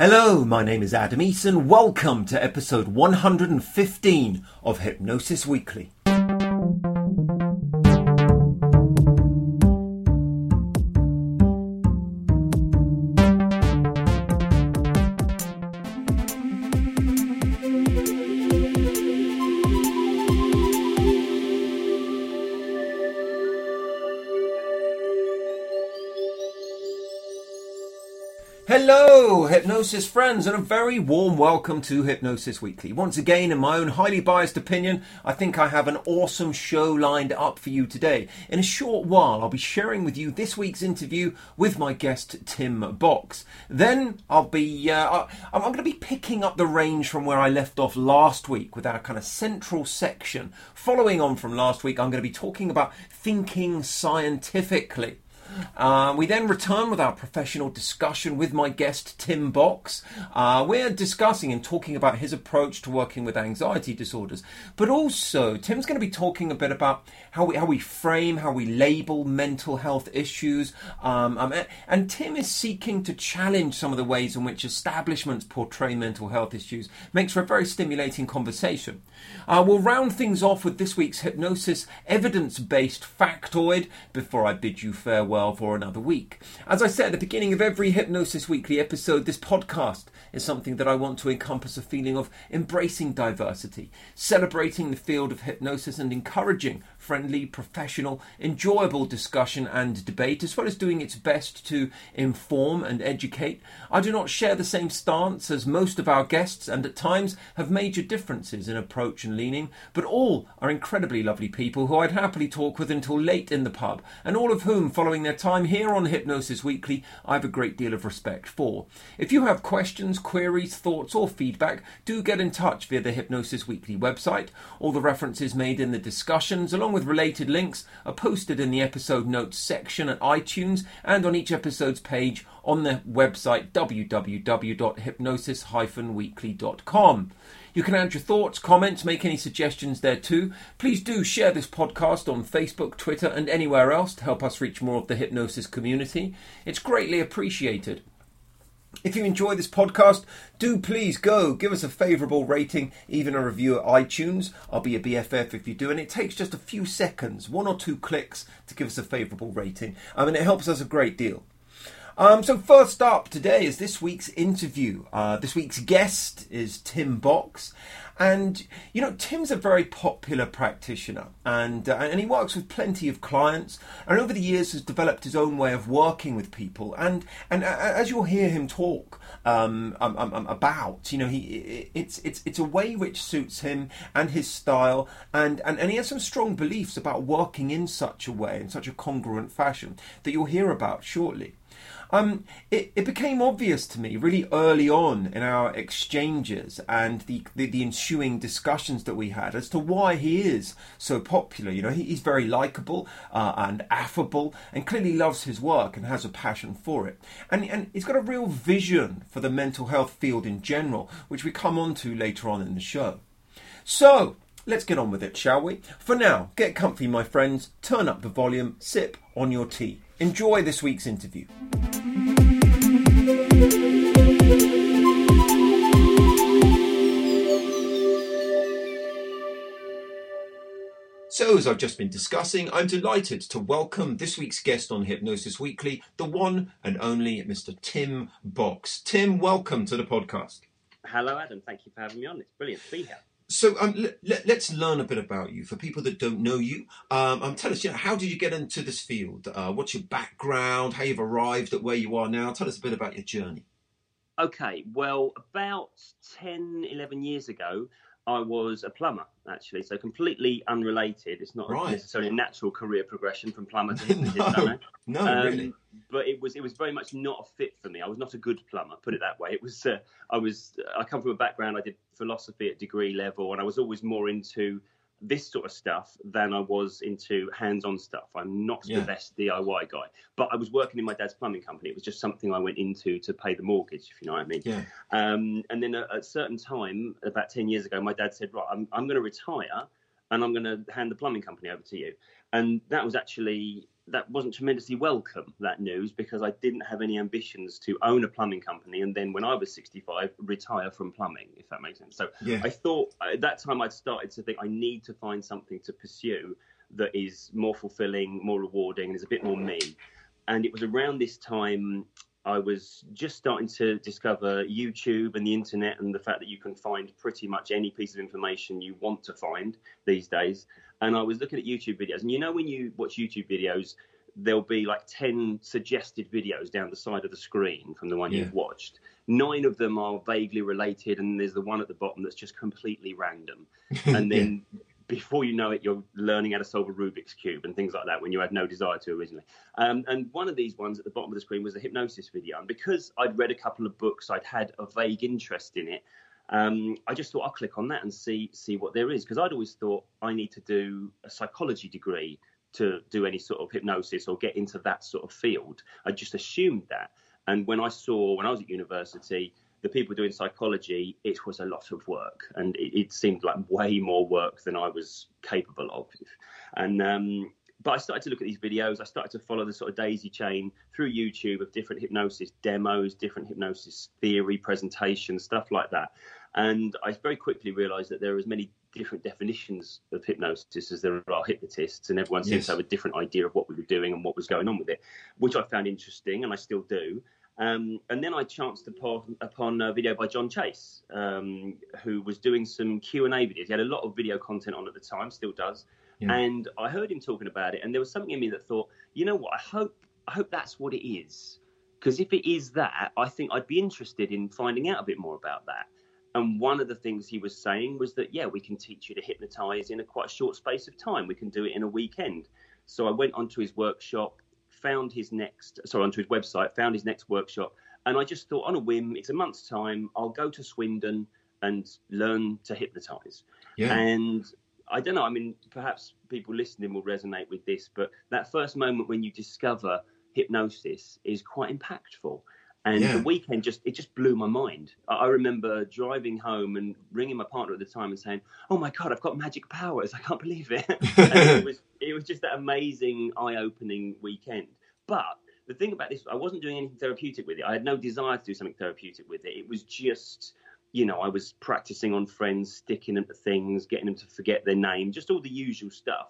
Hello, my name is Adam Eason. Welcome to episode 115 of Hypnosis Weekly. Hypnosis friends, and a very warm welcome to Hypnosis Weekly. Once again, in my own highly biased opinion, I think I have an awesome show lined up for you today. In a short while, I'll be sharing with you this week's interview with my guest, Tim Box. Then I'll be, uh, I'm going to be picking up the range from where I left off last week with our kind of central section. Following on from last week, I'm going to be talking about thinking scientifically. Uh, we then return with our professional discussion with my guest Tim Box. Uh, we're discussing and talking about his approach to working with anxiety disorders, but also Tim's going to be talking a bit about how we how we frame, how we label mental health issues. Um, um, and Tim is seeking to challenge some of the ways in which establishments portray mental health issues. Makes for a very stimulating conversation. Uh, we'll round things off with this week's hypnosis evidence-based factoid before I bid you farewell for another week. As I said at the beginning of every Hypnosis Weekly episode, this podcast is something that I want to encompass a feeling of embracing diversity, celebrating the field of hypnosis, and encouraging friendly, professional, enjoyable discussion and debate, as well as doing its best to inform and educate. I do not share the same stance as most of our guests, and at times have major differences in approach and leaning, but all are incredibly lovely people who I'd happily talk with until late in the pub, and all of whom, following their time here on Hypnosis Weekly, I have a great deal of respect for. If you have questions, queries, thoughts, or feedback, do get in touch via the Hypnosis Weekly website. All the references made in the discussions, along with related links, are posted in the episode notes section at iTunes and on each episode's page on the website www.hypnosis-weekly.com. You can add your thoughts, comments, make any suggestions there too. Please do share this podcast on Facebook, Twitter, and anywhere else to help us reach more of the hypnosis community. It's greatly appreciated. If you enjoy this podcast, do please go give us a favourable rating, even a review at iTunes. I'll be a BFF if you do, and it takes just a few seconds, one or two clicks, to give us a favourable rating. I mean, it helps us a great deal. Um, so first up today is this week's interview. Uh, this week's guest is Tim Box, and you know Tim's a very popular practitioner, and uh, and he works with plenty of clients, and over the years has developed his own way of working with people. And and uh, as you'll hear him talk um, um, um, about, you know, he it's it's it's a way which suits him and his style, and, and and he has some strong beliefs about working in such a way, in such a congruent fashion that you'll hear about shortly. Um, it, it became obvious to me really early on in our exchanges and the, the, the ensuing discussions that we had as to why he is so popular. You know, he, he's very likable uh, and affable and clearly loves his work and has a passion for it. And, and he's got a real vision for the mental health field in general, which we come on to later on in the show. So, let's get on with it, shall we? For now, get comfy, my friends, turn up the volume, sip on your tea. Enjoy this week's interview. So, as I've just been discussing, I'm delighted to welcome this week's guest on Hypnosis Weekly, the one and only Mr. Tim Box. Tim, welcome to the podcast. Hello, Adam. Thank you for having me on. It's brilliant to be here. So um, let, us learn a bit about you for people that don't know you. Um, um, tell us, you know, how did you get into this field? Uh, what's your background? How you've arrived at where you are now? Tell us a bit about your journey. Okay, well, about 10, 11 years ago, I was a plumber, actually, so completely unrelated. It's not right. necessarily a natural career progression from plumber to no, no, um, really. But it was it was very much not a fit for me. I was not a good plumber, put it that way. It was uh, I was I come from a background I did philosophy at degree level, and I was always more into this sort of stuff than I was into hands-on stuff. I'm not yeah. the best DIY guy, but I was working in my dad's plumbing company. It was just something I went into to pay the mortgage, if you know what I mean. Yeah. Um, and then at a certain time, about ten years ago, my dad said, "Right, I'm I'm going to retire, and I'm going to hand the plumbing company over to you." And that was actually that wasn't tremendously welcome that news because I didn't have any ambitions to own a plumbing company and then when I was 65 retire from plumbing if that makes sense so yeah. I thought uh, at that time I'd started to think I need to find something to pursue that is more fulfilling more rewarding and is a bit more me and it was around this time I was just starting to discover YouTube and the internet and the fact that you can find pretty much any piece of information you want to find these days. And I was looking at YouTube videos, and you know when you watch YouTube videos, there'll be like 10 suggested videos down the side of the screen from the one yeah. you've watched. Nine of them are vaguely related, and there's the one at the bottom that's just completely random. And then yeah before you know it, you're learning how to solve a Rubik's cube and things like that when you had no desire to originally. Um, and one of these ones at the bottom of the screen was a hypnosis video. And because I'd read a couple of books, I'd had a vague interest in it. Um, I just thought I'll click on that and see see what there is because I'd always thought I need to do a psychology degree to do any sort of hypnosis or get into that sort of field. I just assumed that. And when I saw when I was at university the people doing psychology, it was a lot of work, and it, it seemed like way more work than I was capable of. And um, but I started to look at these videos. I started to follow the sort of daisy chain through YouTube of different hypnosis demos, different hypnosis theory presentations, stuff like that. And I very quickly realised that there are as many different definitions of hypnosis as there are hypnotists, and everyone seems yes. to have a different idea of what we were doing and what was going on with it, which I found interesting, and I still do. Um, and then I chanced upon, upon a video by John Chase, um, who was doing some Q and A videos. He had a lot of video content on at the time, still does. Yeah. And I heard him talking about it, and there was something in me that thought, you know what? I hope I hope that's what it is, because if it is that, I think I'd be interested in finding out a bit more about that. And one of the things he was saying was that yeah, we can teach you to hypnotize in a quite short space of time. We can do it in a weekend. So I went onto his workshop found his next, sorry, onto his website, found his next workshop, and I just thought on a whim, it's a month's time, I'll go to Swindon and learn to hypnotize. Yeah. And I don't know, I mean, perhaps people listening will resonate with this, but that first moment when you discover hypnosis is quite impactful. And yeah. the weekend just it just blew my mind. I remember driving home and ringing my partner at the time and saying, "Oh my god, I've got magic powers! I can't believe it." it was it was just that amazing, eye-opening weekend. But the thing about this, I wasn't doing anything therapeutic with it. I had no desire to do something therapeutic with it. It was just, you know, I was practicing on friends, sticking them to things, getting them to forget their name, just all the usual stuff.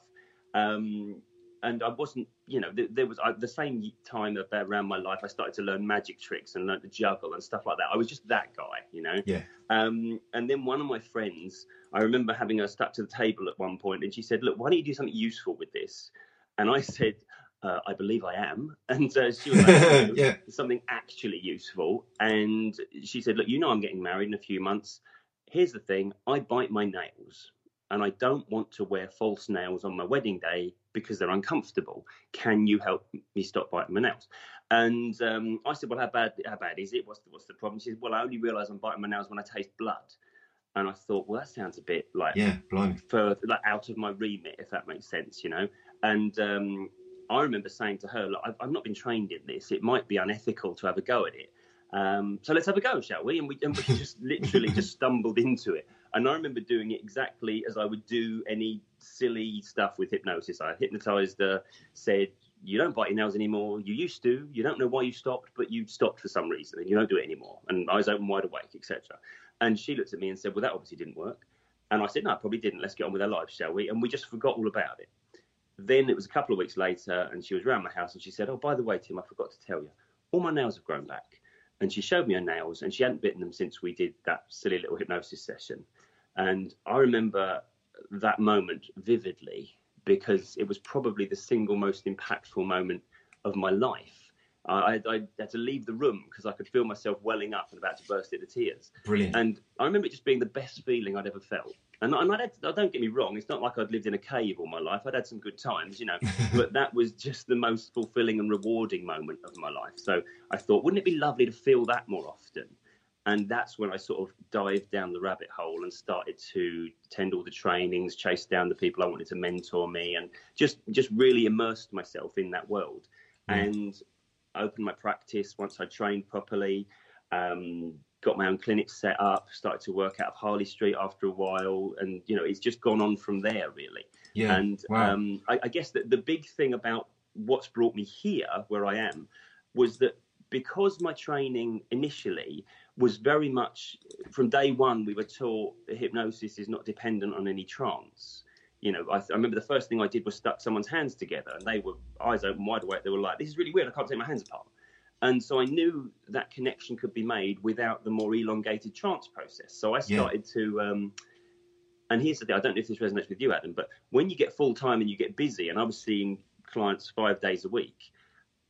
Um, and I wasn't, you know, there was the same time around my life I started to learn magic tricks and learn to juggle and stuff like that. I was just that guy, you know. Yeah. Um, and then one of my friends, I remember having her stuck to the table at one point, and she said, "Look, why don't you do something useful with this?" And I said, uh, "I believe I am." And uh, she was like, "Yeah, something actually useful." And she said, "Look, you know, I'm getting married in a few months. Here's the thing: I bite my nails." and I don't want to wear false nails on my wedding day because they're uncomfortable. Can you help me stop biting my nails? And um, I said, well, how bad how bad is it? What's the, what's the problem? She said, well, I only realise I'm biting my nails when I taste blood. And I thought, well, that sounds a bit like yeah, blind. further like out of my remit, if that makes sense, you know. And um, I remember saying to her, look, I've, I've not been trained in this. It might be unethical to have a go at it. Um, so let's have a go, shall we? And we, and we just literally just stumbled into it. And I remember doing it exactly as I would do any silly stuff with hypnosis. I hypnotized her, said, You don't bite your nails anymore. You used to. You don't know why you stopped, but you stopped for some reason and you don't do it anymore. And eyes open wide awake, etc. And she looked at me and said, Well, that obviously didn't work. And I said, No, probably didn't. Let's get on with our lives, shall we? And we just forgot all about it. Then it was a couple of weeks later, and she was around my house and she said, Oh, by the way, Tim, I forgot to tell you, all my nails have grown back. And she showed me her nails, and she hadn't bitten them since we did that silly little hypnosis session. And I remember that moment vividly because it was probably the single most impactful moment of my life. I, I, had to leave the room because I could feel myself welling up and about to burst into tears. Brilliant. And I remember it just being the best feeling I'd ever felt. And, and I'd had, don't get me wrong, it's not like I'd lived in a cave all my life. I'd had some good times, you know, but that was just the most fulfilling and rewarding moment of my life. So I thought, wouldn't it be lovely to feel that more often? And that's when I sort of dived down the rabbit hole and started to attend all the trainings, chase down the people I wanted to mentor me, and just just really immersed myself in that world. Mm. And opened my practice once I trained properly. Um, got my own clinic set up, started to work out of Harley Street after a while, and you know it's just gone on from there really. Yeah. And wow. um, I, I, guess that the big thing about what's brought me here, where I am, was that because my training initially was very much from day one, we were taught that hypnosis is not dependent on any trance. You know, I, I, remember the first thing I did was stuck someone's hands together, and they were eyes open wide awake. They were like, "This is really weird. I can't take my hands apart." And so I knew that connection could be made without the more elongated trance process. So I started yeah. to. Um, and here's the thing: I don't know if this resonates with you, Adam, but when you get full time and you get busy, and I was seeing clients five days a week,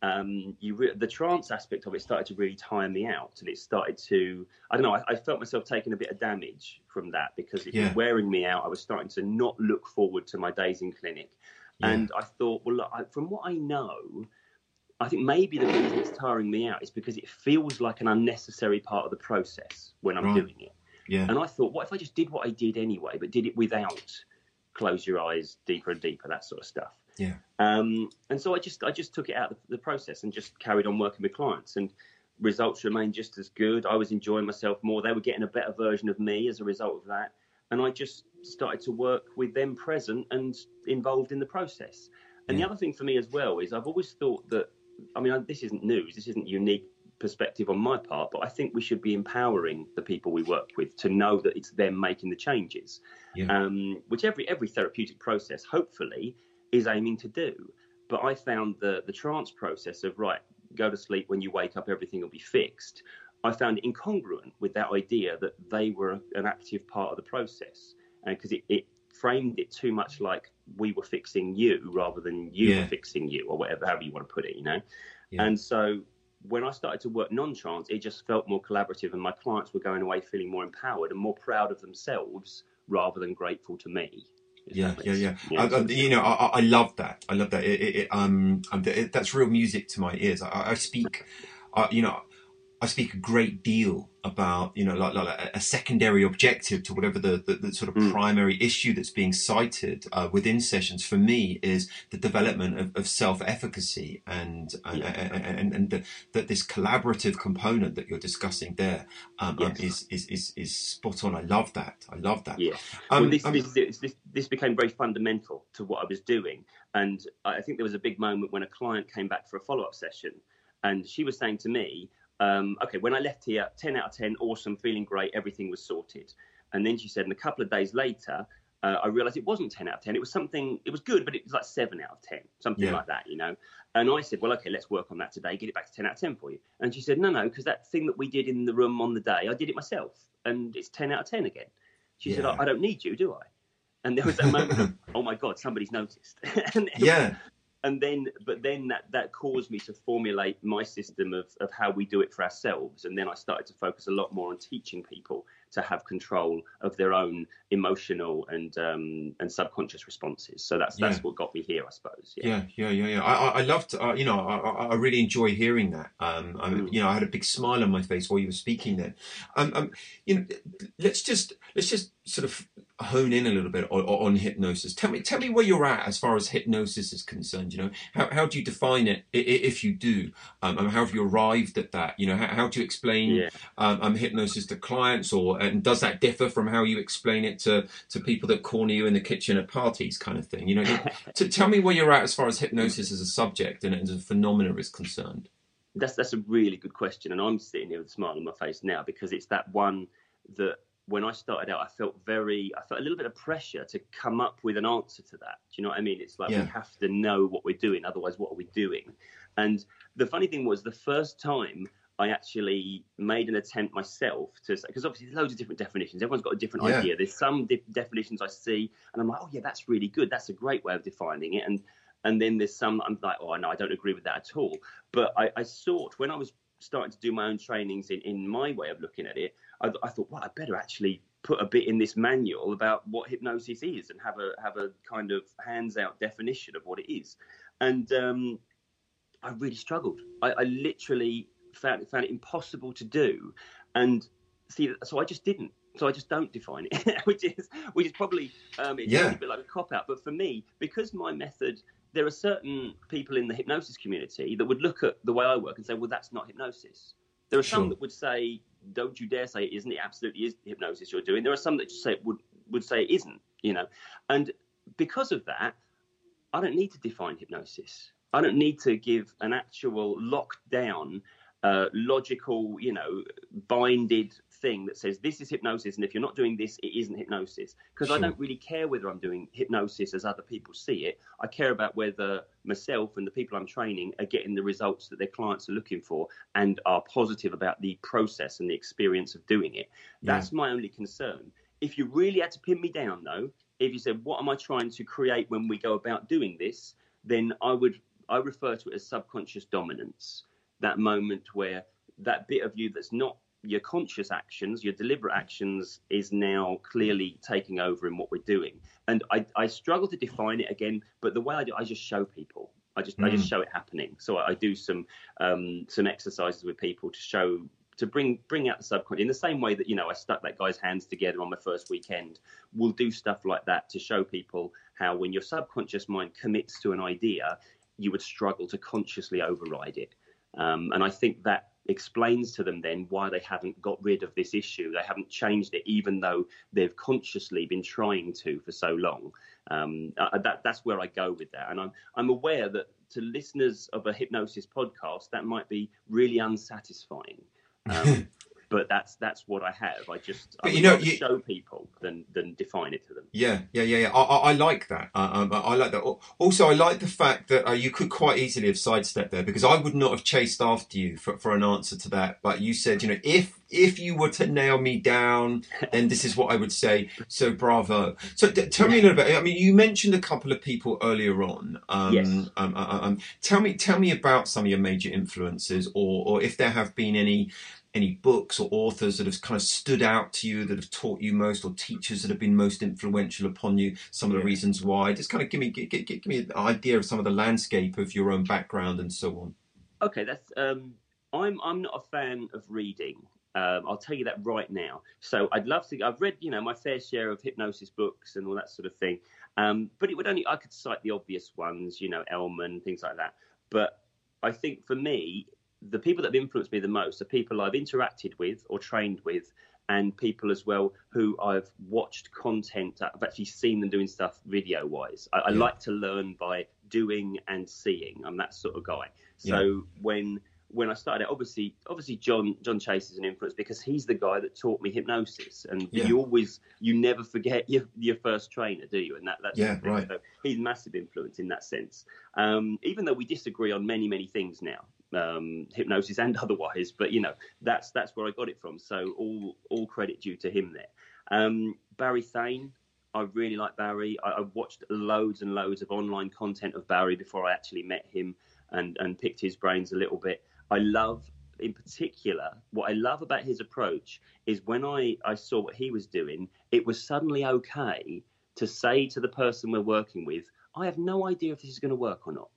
um, you re- the trance aspect of it started to really tire me out, and it started to I don't know. I, I felt myself taking a bit of damage from that because it yeah. was wearing me out. I was starting to not look forward to my days in clinic, yeah. and I thought, well, look, I, from what I know, I think maybe the reason it's tiring me out is because it feels like an unnecessary part of the process when I'm right. doing it. Yeah. And I thought, what if I just did what I did anyway, but did it without close your eyes deeper and deeper, that sort of stuff. Yeah. Um, and so I just I just took it out of the process and just carried on working with clients and results remained just as good. I was enjoying myself more. They were getting a better version of me as a result of that. And I just started to work with them present and involved in the process. And yeah. the other thing for me as well is I've always thought that I mean this isn't news. This isn't unique perspective on my part, but I think we should be empowering the people we work with to know that it's them making the changes, yeah. um, which every every therapeutic process hopefully is aiming to do. But I found the the trance process of right, go to sleep when you wake up, everything will be fixed. I found it incongruent with that idea that they were an active part of the process, because it, it framed it too much like we were fixing you rather than you yeah. were fixing you, or whatever, however you want to put it, you know. Yeah. And so when I started to work non-trance, it just felt more collaborative, and my clients were going away feeling more empowered and more proud of themselves rather than grateful to me. Yeah, yeah, yeah, yeah. I, I, you know, I, I, love that. I love that. It, it, it, um, it, that's real music to my ears. I, speak, uh, you know, I speak a great deal about you know like, like a secondary objective to whatever the, the, the sort of mm. primary issue that's being cited uh, within sessions for me is the development of, of self-efficacy and and, yeah. and, and, and the, that this collaborative component that you're discussing there um, um yes. um, is, is is is spot on I love that I love that yeah um, well, this, um, this, this, this became very fundamental to what I was doing and I think there was a big moment when a client came back for a follow-up session and she was saying to me um, okay, when I left here, 10 out of 10, awesome, feeling great, everything was sorted. And then she said, and a couple of days later, uh, I realized it wasn't 10 out of 10. It was something, it was good, but it was like 7 out of 10, something yeah. like that, you know? And I said, well, okay, let's work on that today, get it back to 10 out of 10 for you. And she said, no, no, because that thing that we did in the room on the day, I did it myself, and it's 10 out of 10 again. She yeah. said, I, I, don't need you, do I? And there was that moment of, oh my God, somebody's noticed. yeah and then but then that that caused me to formulate my system of, of how we do it for ourselves and then i started to focus a lot more on teaching people to have control of their own emotional and um, and subconscious responses so that's that's yeah. what got me here i suppose yeah yeah yeah yeah, yeah. i i loved uh, you know I, I really enjoy hearing that um I, mm. you know i had a big smile on my face while you were speaking then um, um you know let's just let's just sort of hone in a little bit on, on, hypnosis. Tell me, tell me where you're at as far as hypnosis is concerned. You know, how, how do you define it if you do? Um, how have you arrived at that? You know, how, how do you explain yeah. um, um, hypnosis to clients, or and does that differ from how you explain it to to people that corner you in the kitchen at parties, kind of thing? You know, to, tell me where you're at as far as hypnosis as a subject and as a phenomenon is concerned. That's that's a really good question, and I'm sitting here with a smile on my face now because it's that one that when I started out, I felt very, I felt a little bit of pressure to come up with an answer to that. Do you know what I mean? It's like yeah. we have to know what we're doing, otherwise, what are we doing? And the funny thing was, the first time I actually made an attempt myself to, because obviously there's loads of different definitions. Everyone's got a different yeah. idea. There's some de- definitions I see, and I'm like, oh yeah, that's really good. That's a great way of defining it. And and then there's some I'm like, oh no, I don't agree with that at all. But I, I sought when I was starting to do my own trainings in, in my way of looking at it, I, I thought, well, I better actually put a bit in this manual about what hypnosis is and have a have a kind of hands out definition of what it is. And um, I really struggled. I, I literally found found it impossible to do. And see, so I just didn't. So I just don't define it, which is which is probably um, it's yeah. a bit like a cop out. But for me, because my method there are certain people in the hypnosis community that would look at the way I work and say, well, that's not hypnosis. There are sure. some that would say, don't you dare say it isn't. It absolutely is hypnosis you're doing. There are some that just say would would say it isn't. You know, and because of that, I don't need to define hypnosis. I don't need to give an actual locked down, uh, logical, you know, binded thing that says this is hypnosis, and if you're not doing this, it isn't hypnosis. Because sure. I don't really care whether I'm doing hypnosis as other people see it. I care about whether myself and the people I'm training are getting the results that their clients are looking for and are positive about the process and the experience of doing it. That's yeah. my only concern. If you really had to pin me down, though, if you said, What am I trying to create when we go about doing this? then I would I refer to it as subconscious dominance. That moment where that bit of you that's not your conscious actions, your deliberate actions, is now clearly taking over in what we're doing. And I, I struggle to define it again, but the way I do, I just show people. I just mm. I just mm. show it happening. So I, I do some um, some exercises with people to show to bring bring out the subconscious in the same way that you know I stuck that guy's hands together on my first weekend. We'll do stuff like that to show people how when your subconscious mind commits to an idea, you would struggle to consciously override it. Um, and I think that explains to them then why they haven't got rid of this issue. They haven't changed it, even though they've consciously been trying to for so long. Um, that, that's where I go with that. And I'm, I'm aware that to listeners of a hypnosis podcast, that might be really unsatisfying. Um, but that's that's what I have. I just but I you know you, show people than than define it to them. Yeah, yeah, yeah, yeah. I, I, I like that. Um, I like that. Also, I like the fact that uh, you could quite easily have sidestepped there because I would not have chased after you for, for an answer to that. But you said, you know, if if you were to nail me down, then this is what I would say. So bravo. So d- tell me a little bit. I mean, you mentioned a couple of people earlier on. Um, yes. Um, uh, uh, um, tell me, tell me about some of your major influences, or or if there have been any any books or authors that have kind of stood out to you that have taught you most or teachers that have been most influential upon you some of the yeah. reasons why just kind of give me give, give, give, me an idea of some of the landscape of your own background and so on okay that's um i'm i'm not a fan of reading um, I'll tell you that right now. So I'd love to. I've read, you know, my fair share of hypnosis books and all that sort of thing. Um, but it would only I could cite the obvious ones, you know, Elman, things like that. But I think for me, the people that have influenced me the most are people I've interacted with or trained with, and people as well who I've watched content. I've actually seen them doing stuff video wise. I, I like to learn by doing and seeing. I'm that sort of guy. So yeah. when when I started, obviously, obviously John John Chase is an influence because he's the guy that taught me hypnosis, and yeah. you always you never forget your your first trainer, do you? And that that's yeah, right. So he's massive influence in that sense. Um, even though we disagree on many many things now, um, hypnosis and otherwise. But you know, that's that's where I got it from. So all all credit due to him there. Um, Barry Thain, I really like Barry. I, I, watched loads and loads of online content of Barry before I actually met him and and picked his brains a little bit. I love. In particular, what I love about his approach is when I, I saw what he was doing, it was suddenly okay to say to the person we're working with, I have no idea if this is going to work or not,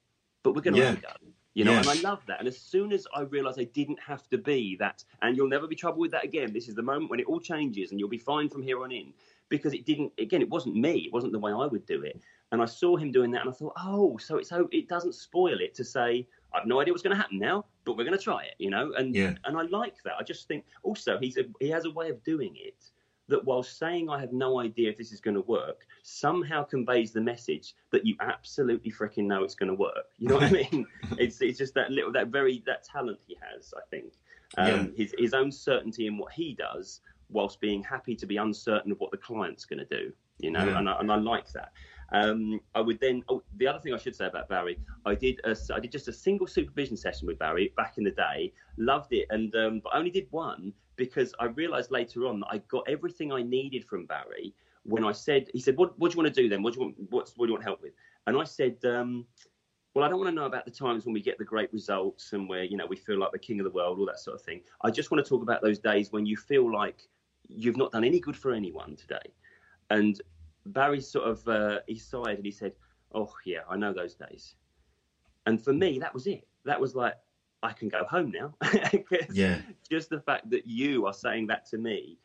but we're going to yeah. go you know, yes. and I love that. And as soon as I realised I didn't have to be that, and you'll never be troubled with that again. This is the moment when it all changes, and you'll be fine from here on in. Because it didn't. Again, it wasn't me. It wasn't the way I would do it. And I saw him doing that, and I thought, oh, so it's so it doesn't spoil it to say I've no idea what's going to happen now, but we're going to try it. You know, and yeah. and I like that. I just think also he's a, he has a way of doing it that while saying I have no idea if this is going to work, somehow conveys the message that you absolutely freaking know it's going to work. You know what I mean? It's it's just that little that very that talent he has. I think um, yeah. his his own certainty in what he does, whilst being happy to be uncertain of what the client's going to do. You know, yeah. and I, and I like that. Um, I would then. Oh, the other thing I should say about Barry, I did a, I did just a single supervision session with Barry back in the day. Loved it, and um, but I only did one because I realised later on that I got everything I needed from Barry when I said he said, "What, what do you want to do then? What do you want? What do you want help with?" And I said. Um, well, I don't want to know about the times when we get the great results and where you know we feel like the king of the world, all that sort of thing. I just want to talk about those days when you feel like you've not done any good for anyone today. And Barry sort of uh, he sighed and he said, "Oh yeah, I know those days." And for me, that was it. That was like I can go home now. yeah. Just the fact that you are saying that to me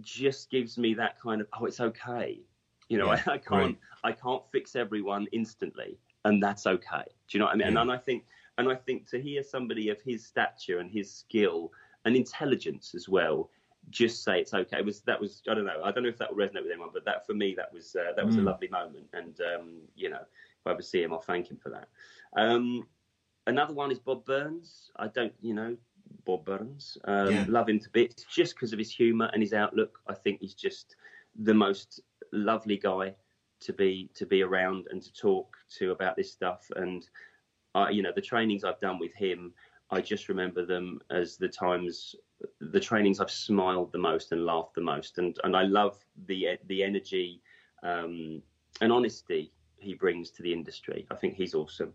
just gives me that kind of oh, it's okay. You know, yeah, I, I, can't right. I can't fix everyone instantly, and that's okay. Do you know what I mean? Yeah. And, and I think and I think to hear somebody of his stature and his skill and intelligence as well just say it's okay. It was that was I don't know I don't know if that will resonate with anyone, but that for me that was uh, that was mm. a lovely moment, and um, you know if I ever see him, I'll thank him for that. Um, another one is Bob Burns. I don't, you know, Bob Burns. Um, yeah. Love him to bits just because of his humour and his outlook. I think he's just the most lovely guy to be to be around and to talk to about this stuff. And I, you know, the trainings I've done with him, I just remember them as the times, the trainings I've smiled the most and laughed the most. And and I love the the energy um, and honesty he brings to the industry. I think he's awesome.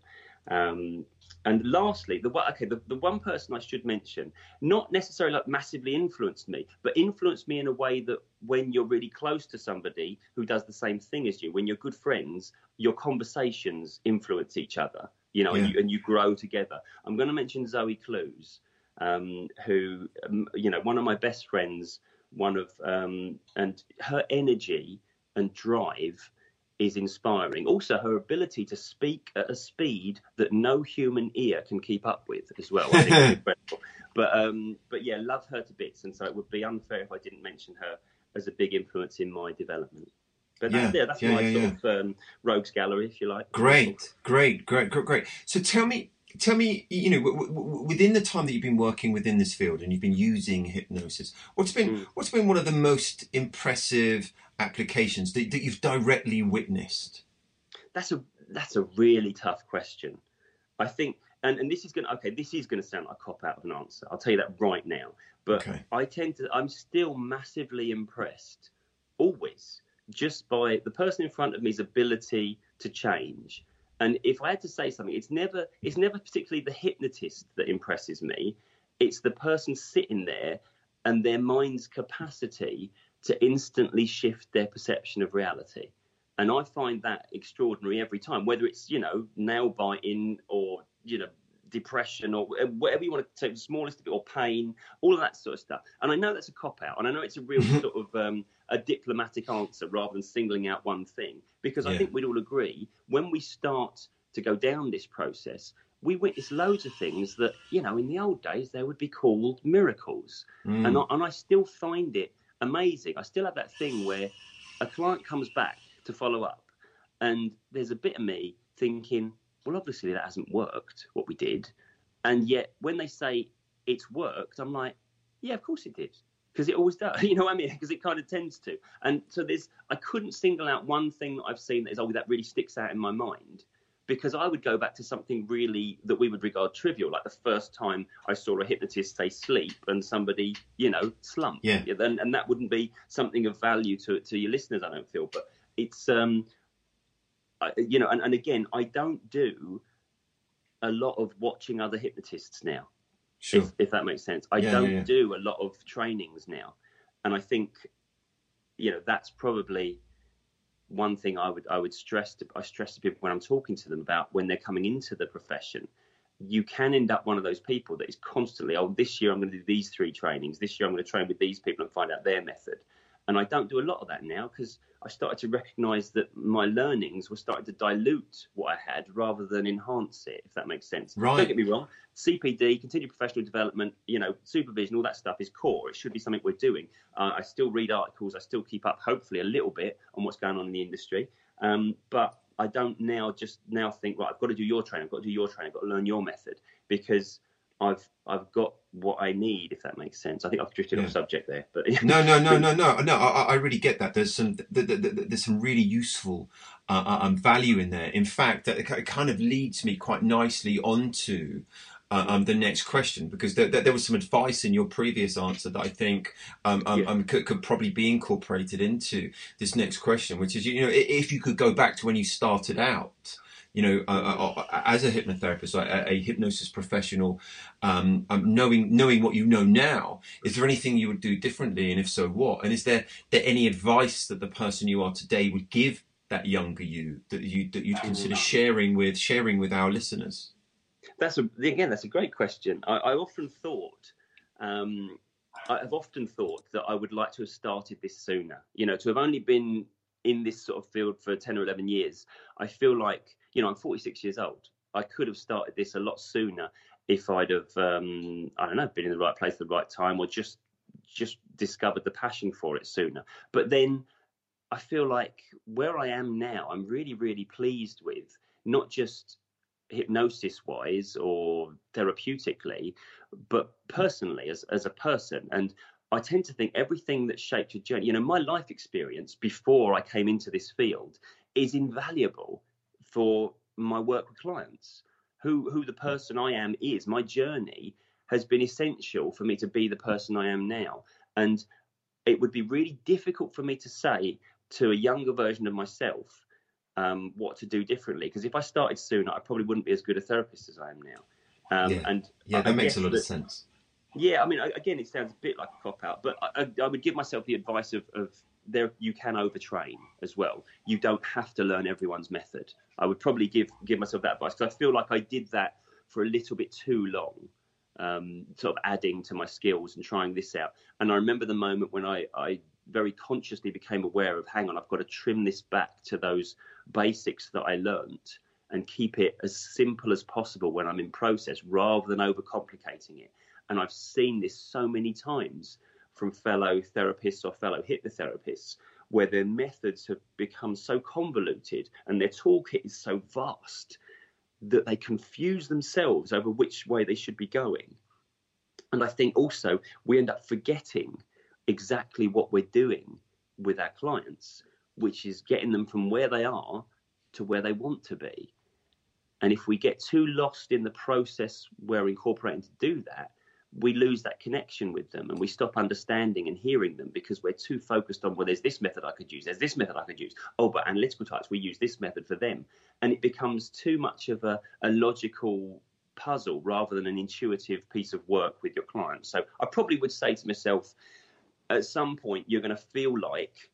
Um, and lastly, the okay, the, the one person I should mention, not necessarily like massively influenced me, but influenced me in a way that when you're really close to somebody who does the same thing as you, when you're good friends, your conversations influence each other, you know, yeah. and, you, and you grow together. I'm going to mention Zoe Clews, um, who, um, you know, one of my best friends, one of, um, and her energy and drive is inspiring. Also, her ability to speak at a speed that no human ear can keep up with as well. I think incredible. But um, but yeah, love her to bits, and so it would be unfair if I didn't mention her as a big influence in my development. But that's, yeah, yeah, that's yeah, my yeah, sort of um, rogues gallery, if you like. Great, great, great, great, great. So tell me, tell me, you know, w- w- within the time that you've been working within this field and you've been using hypnosis, what's been mm. what's been one of the most impressive applications that, that you've directly witnessed? That's a that's a really tough question. I think, and, and this is going to okay, this is going to sound like a cop out of an answer. I'll tell you that right now. But okay. I tend to, I'm still massively impressed, always, just by the person in front of me's ability to change. And if I had to say something, it's never it's never particularly the hypnotist that impresses me. It's the person sitting there and their mind's capacity to instantly shift their perception of reality. And I find that extraordinary every time, whether it's, you know, nail biting or, you know, depression or whatever you want to take, the smallest of it, or pain, all of that sort of stuff. And I know that's a cop out, and I know it's a real sort of um, a diplomatic answer rather than singling out one thing, because yeah. I think we'd all agree when we start to go down this process, we witness loads of things that, you know, in the old days they would be called miracles. Mm. And, I, and I still find it amazing. I still have that thing where a client comes back to follow up, and there's a bit of me thinking, well, obviously that hasn't worked, what we did. And yet when they say it's worked, I'm like, yeah, of course it did. Because it always does, you know what I mean? Because it kind of tends to. And so there's, I couldn't single out one thing that I've seen that is, oh, that really sticks out in my mind because I would go back to something really that we would regard trivial, like the first time I saw a hypnotist say sleep and somebody, you know, slump. Yeah. And, and that wouldn't be something of value to to your listeners, I don't feel. But it's, um, I, you know, and, and again, I don't do a lot of watching other hypnotists now. Sure. If, if that makes sense. I yeah, don't yeah. do a lot of trainings now. And I think, you know, that's probably one thing I would I would stress to, I stress to people when I'm talking to them about when they're coming into the profession, you can end up one of those people that is constantly, oh, this year I'm going to do these three trainings. This year I'm going to train with these people and find out their method. And I don't do a lot of that now because I started to recognize that my learnings were starting to dilute what I had rather than enhance it, if that makes sense. Right. Don't get me wrong. CPD, continued professional development, you know, supervision, all that stuff is core. It should be something we're doing. Uh, I still read articles. I still keep up, hopefully, a little bit on what's going on in the industry. Um, but I don't now just now think, right, I've got to do your training. I've got to do your training. I've got to learn your method because – I've I've got what I need, if that makes sense. I think I've drifted yeah. off subject there, but no, no, no, no, no, no. I, I really get that. There's some there's some really useful uh, uh, um, value in there. In fact, that it kind of leads me quite nicely onto. Uh, um, the next question, because there, there, was some advice in your previous answer that I think um, um, yeah. um, could, could, probably be incorporated into this next question, which is, you know, if you could go back to when you started out, you know, uh, uh, as a hypnotherapist, a, a hypnosis professional, um, um, knowing knowing what you know now, is there anything you would do differently, and if so, what? And is there there any advice that the person you are today would give that younger you that you that you'd consider sharing with sharing with our listeners? That's a, again, that's a great question. I, I often thought. Um, I have often thought that I would like to have started this sooner. You know, to have only been in this sort of field for 10 or 11 years, I feel like you know, I'm 46 years old. I could have started this a lot sooner if I'd have, um, I don't know, been in the right place at the right time, or just just discovered the passion for it sooner. But then I feel like where I am now, I'm really, really pleased with not just hypnosis wise or therapeutically, but personally as, as a person. And I tend to think everything that shaped your journey, you know, my life experience before I came into this field is invaluable for my work with clients. Who who the person I am is, my journey has been essential for me to be the person I am now. And it would be really difficult for me to say to a younger version of myself um, what to do differently. Because if I started sooner, I probably wouldn't be as good a therapist as I am now. Um, yeah. And yeah, that I makes a lot that, of sense. Yeah, I mean, again, it sounds a bit like a cop out, but I, I, would give myself the advice of, of there you can overtrain as well. You don't have to learn everyone's method. I would probably give give myself that advice because I feel like I did that for a little bit too long, um, sort of adding to my skills and trying this out. And I remember the moment when I, I very consciously became aware of, hang on, I've got to trim this back to those basics that I learnt and keep it as simple as possible when I'm in process rather than overcomplicating it. And I've seen this so many times from fellow therapists or fellow hypnotherapists where their methods have become so convoluted and their toolkit is so vast that they confuse themselves over which way they should be going. And I think also we end up forgetting exactly what we're doing with our clients, which is getting them from where they are to where they want to be. And if we get too lost in the process we're incorporating to do that, we lose that connection with them and we stop understanding and hearing them because we're too focused on well there's this method i could use there's this method i could use. Oh but analytical types we use this method for them. And it becomes too much of a, a logical puzzle rather than an intuitive piece of work with your clients so i probably would say to myself at some point you're going to feel like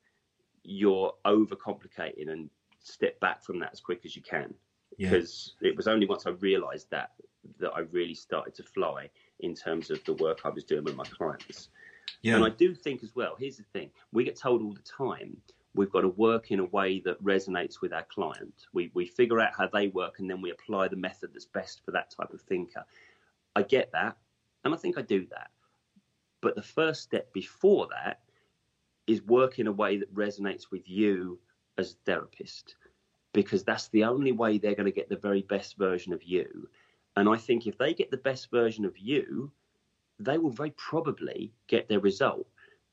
you're overcomplicating and step back from that as quick as you can. Yeah. because it was only once i realized that that i really started to fly in terms of the work I was doing with my clients. Yeah. And I do think as well, here's the thing we get told all the time we've got to work in a way that resonates with our client. We, we figure out how they work and then we apply the method that's best for that type of thinker. I get that, and I think I do that. But the first step before that is work in a way that resonates with you as a therapist, because that's the only way they're going to get the very best version of you. And I think if they get the best version of you, they will very probably get their result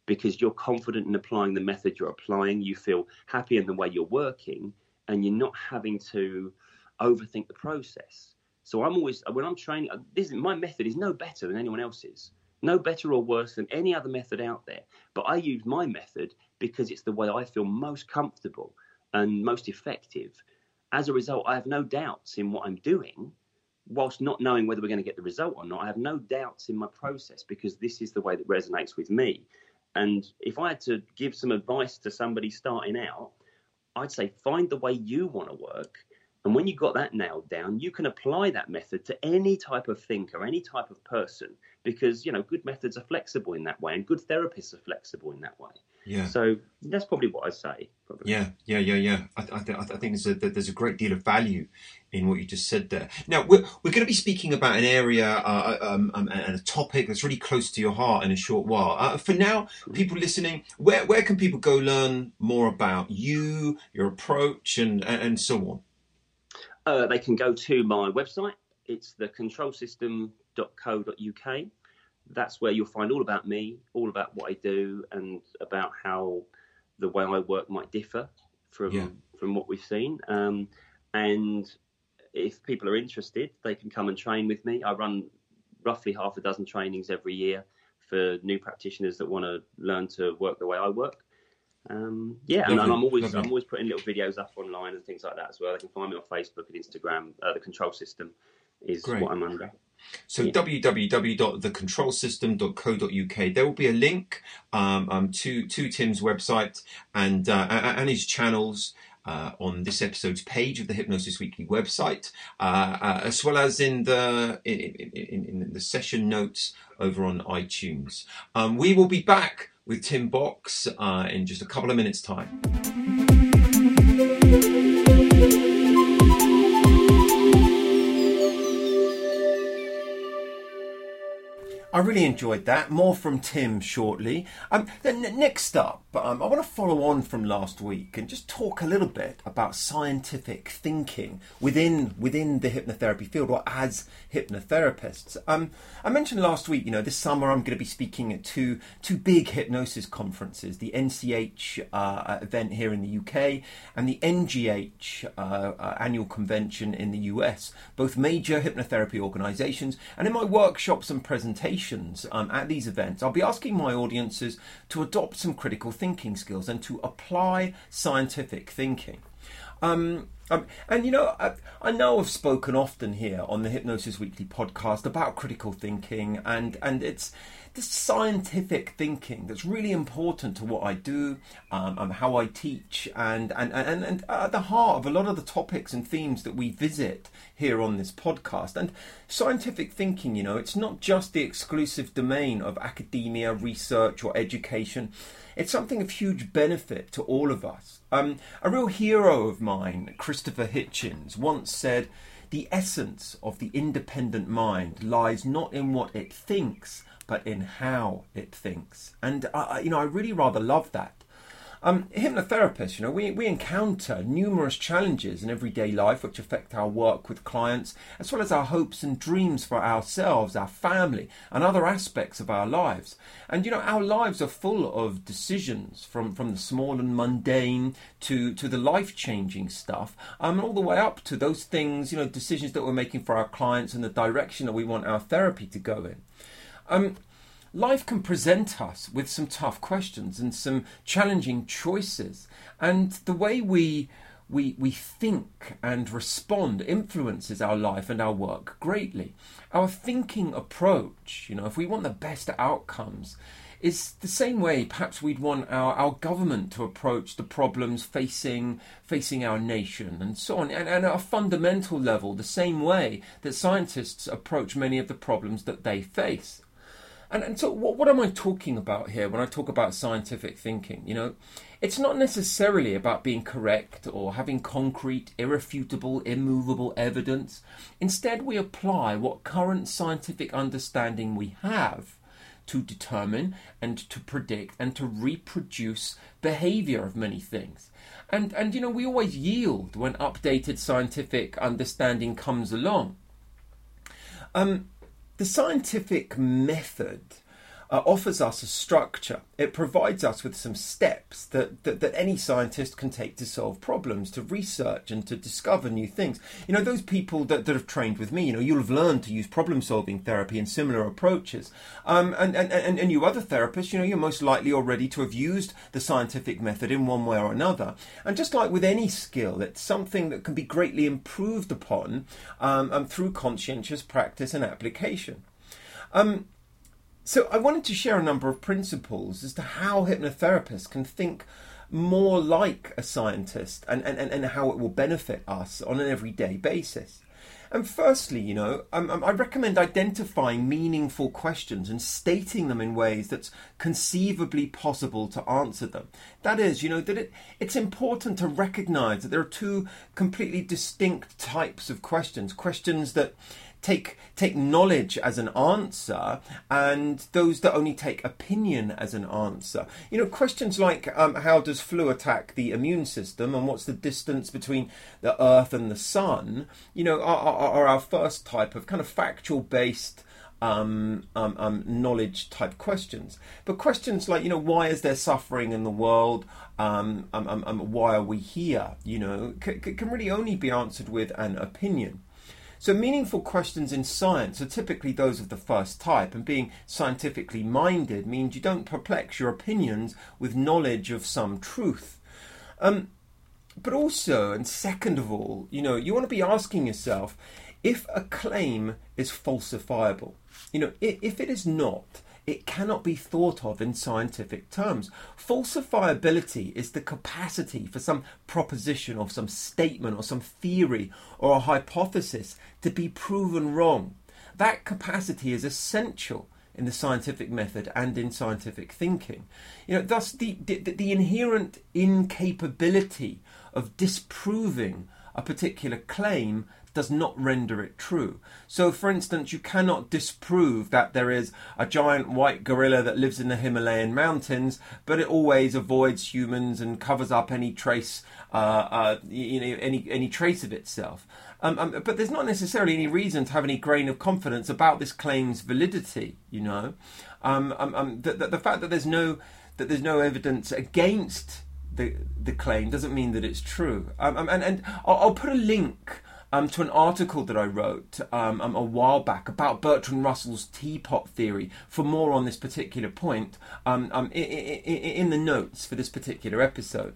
because you're confident in applying the method you're applying. You feel happy in the way you're working, and you're not having to overthink the process. So I'm always when I'm training. Uh, this my method is no better than anyone else's, no better or worse than any other method out there. But I use my method because it's the way I feel most comfortable and most effective. As a result, I have no doubts in what I'm doing whilst not knowing whether we're going to get the result or not, I have no doubts in my process because this is the way that resonates with me. And if I had to give some advice to somebody starting out, I'd say find the way you want to work. And when you've got that nailed down, you can apply that method to any type of thinker, any type of person, because you know good methods are flexible in that way, and good therapists are flexible in that way. Yeah. So that's probably what I say. Probably. Yeah, yeah, yeah, yeah. I, I, th- I think there's a, there's a great deal of value in what you just said there. Now we're we're going to be speaking about an area uh, um, um, and a topic that's really close to your heart in a short while. Uh, for now, people listening, where where can people go learn more about you, your approach, and and so on? Uh, they can go to my website. It's thecontrolsystem.co.uk that's where you'll find all about me, all about what I do, and about how the way I work might differ from yeah. from what we've seen. Um, and if people are interested, they can come and train with me. I run roughly half a dozen trainings every year for new practitioners that want to learn to work the way I work. Um, yeah, and, and, I'm always Lovely. I'm always putting little videos up online and things like that as well. They can find me on Facebook and Instagram. Uh, the Control System is Great. what I'm under. So yeah. www.thecontrolsystem.co.uk. There will be a link um, um, to to Tim's website and uh, and his channels. Uh, on this episode's page of the Hypnosis Weekly website, uh, uh as well as in the in, in, in, the session notes over on iTunes. Um, we will be back with Tim Box uh, in just a couple of minutes' time. I really enjoyed that. More from Tim shortly. Um, then next up, um, I want to follow on from last week and just talk a little bit about scientific thinking within within the hypnotherapy field or as hypnotherapists. Um, I mentioned last week, you know, this summer I'm going to be speaking at two two big hypnosis conferences: the NCH uh, event here in the UK and the NGH uh, uh, annual convention in the US. Both major hypnotherapy organisations. And in my workshops and presentations um, at these events, I'll be asking my audiences to adopt some critical thinking skills and to apply scientific thinking. Um, um, and you know, I, I, know I've spoken often here on the Hypnosis Weekly podcast about critical thinking, and and it's this scientific thinking that's really important to what I do, um, and how I teach, and and, and and at the heart of a lot of the topics and themes that we visit here on this podcast. And scientific thinking, you know, it's not just the exclusive domain of academia, research, or education. It's something of huge benefit to all of us. Um, a real hero of mine, Christopher Hitchens, once said, "The essence of the independent mind lies not in what it thinks." But in how it thinks. And I, you know, I really rather love that. Um, hypnotherapists, you know, we, we encounter numerous challenges in everyday life which affect our work with clients, as well as our hopes and dreams for ourselves, our family, and other aspects of our lives. And you know, our lives are full of decisions, from, from the small and mundane to, to the life changing stuff, um, all the way up to those things, you know, decisions that we're making for our clients and the direction that we want our therapy to go in. Um, life can present us with some tough questions and some challenging choices, and the way we we, we think and respond influences our life and our work greatly. Our thinking approach, you know, if we want the best outcomes, is the same way perhaps we'd want our, our government to approach the problems facing facing our nation and so on. And, and at a fundamental level, the same way that scientists approach many of the problems that they face. And, and so, what, what am I talking about here when I talk about scientific thinking? You know, it's not necessarily about being correct or having concrete, irrefutable, immovable evidence. Instead, we apply what current scientific understanding we have to determine and to predict and to reproduce behavior of many things. And, and you know, we always yield when updated scientific understanding comes along. Um, the scientific method uh, offers us a structure. It provides us with some steps that, that, that, any scientist can take to solve problems, to research and to discover new things. You know, those people that, that have trained with me, you know, you'll have learned to use problem solving therapy and similar approaches. Um, and, and, and, and you other therapists, you know, you're most likely already to have used the scientific method in one way or another. And just like with any skill, it's something that can be greatly improved upon um, um, through conscientious practice and application. Um, so I wanted to share a number of principles as to how hypnotherapists can think more like a scientist and, and, and how it will benefit us on an everyday basis. And firstly, you know, um, um, I recommend identifying meaningful questions and stating them in ways that's conceivably possible to answer them. That is, you know, that it, it's important to recognize that there are two completely distinct types of questions. Questions that take take knowledge as an answer and those that only take opinion as an answer. You know, questions like um, how does flu attack the immune system and what's the distance between the Earth and the Sun, you know, are, are, are our first type of kind of factual based um, um, um, knowledge type questions. But questions like, you know, why is there suffering in the world? Um, um, um, why are we here? You know, c- can really only be answered with an opinion. So, meaningful questions in science are typically those of the first type, and being scientifically minded means you don't perplex your opinions with knowledge of some truth. Um, but also, and second of all, you know, you want to be asking yourself if a claim is falsifiable. You know, if it is not, it cannot be thought of in scientific terms. Falsifiability is the capacity for some proposition or some statement or some theory or a hypothesis to be proven wrong. That capacity is essential in the scientific method and in scientific thinking. You know, thus the, the, the inherent incapability of disproving a particular claim does not render it true. So, for instance, you cannot disprove that there is a giant white gorilla that lives in the Himalayan mountains, but it always avoids humans and covers up any trace, uh, uh, you know, any any trace of itself. Um, um, but there's not necessarily any reason to have any grain of confidence about this claim's validity. You know, um, um, um the, the, the fact that there's no that there's no evidence against the the claim doesn't mean that it's true. Um, um, and and I'll, I'll, put a link um, to an article that I wrote um, um, a while back about Bertrand Russell's teapot theory for more on this particular point um, um, in, in, the notes for this particular episode.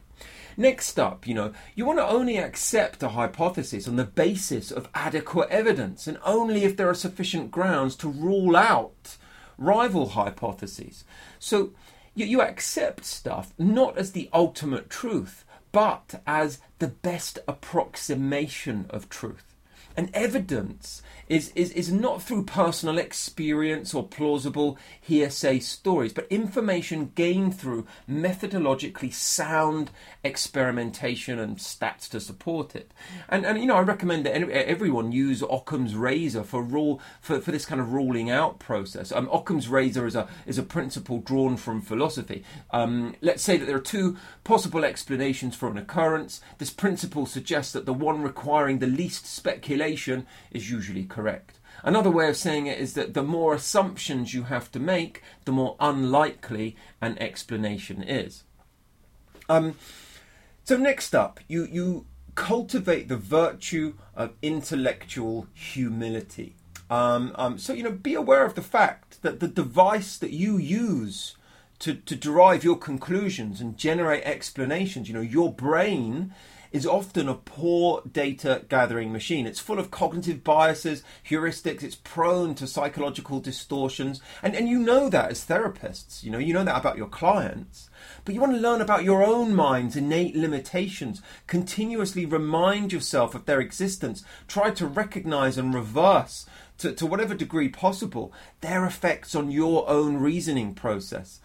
Next up, you know, you want to only accept a hypothesis on the basis of adequate evidence and only if there are sufficient grounds to rule out rival hypotheses. So you, you accept stuff not as the ultimate truth, but as the best approximation of truth. And evidence is, is, is not through personal experience or plausible hearsay stories, but information gained through methodologically sound experimentation and stats to support it. And, and you know, I recommend that everyone use Occam's razor for rule for, for this kind of ruling out process. Um, Occam's razor is a is a principle drawn from philosophy. Um, let's say that there are two possible explanations for an occurrence. This principle suggests that the one requiring the least speculation is usually correct correct. Another way of saying it is that the more assumptions you have to make, the more unlikely an explanation is. Um, so next up, you you cultivate the virtue of intellectual humility. Um, um, so you know, be aware of the fact that the device that you use to, to derive your conclusions and generate explanations, you know, your brain is often a poor data gathering machine. It's full of cognitive biases, heuristics, it's prone to psychological distortions. And, and you know that as therapists, you know, you know that about your clients. But you want to learn about your own mind's innate limitations. Continuously remind yourself of their existence. Try to recognize and reverse to, to whatever degree possible their effects on your own reasoning process.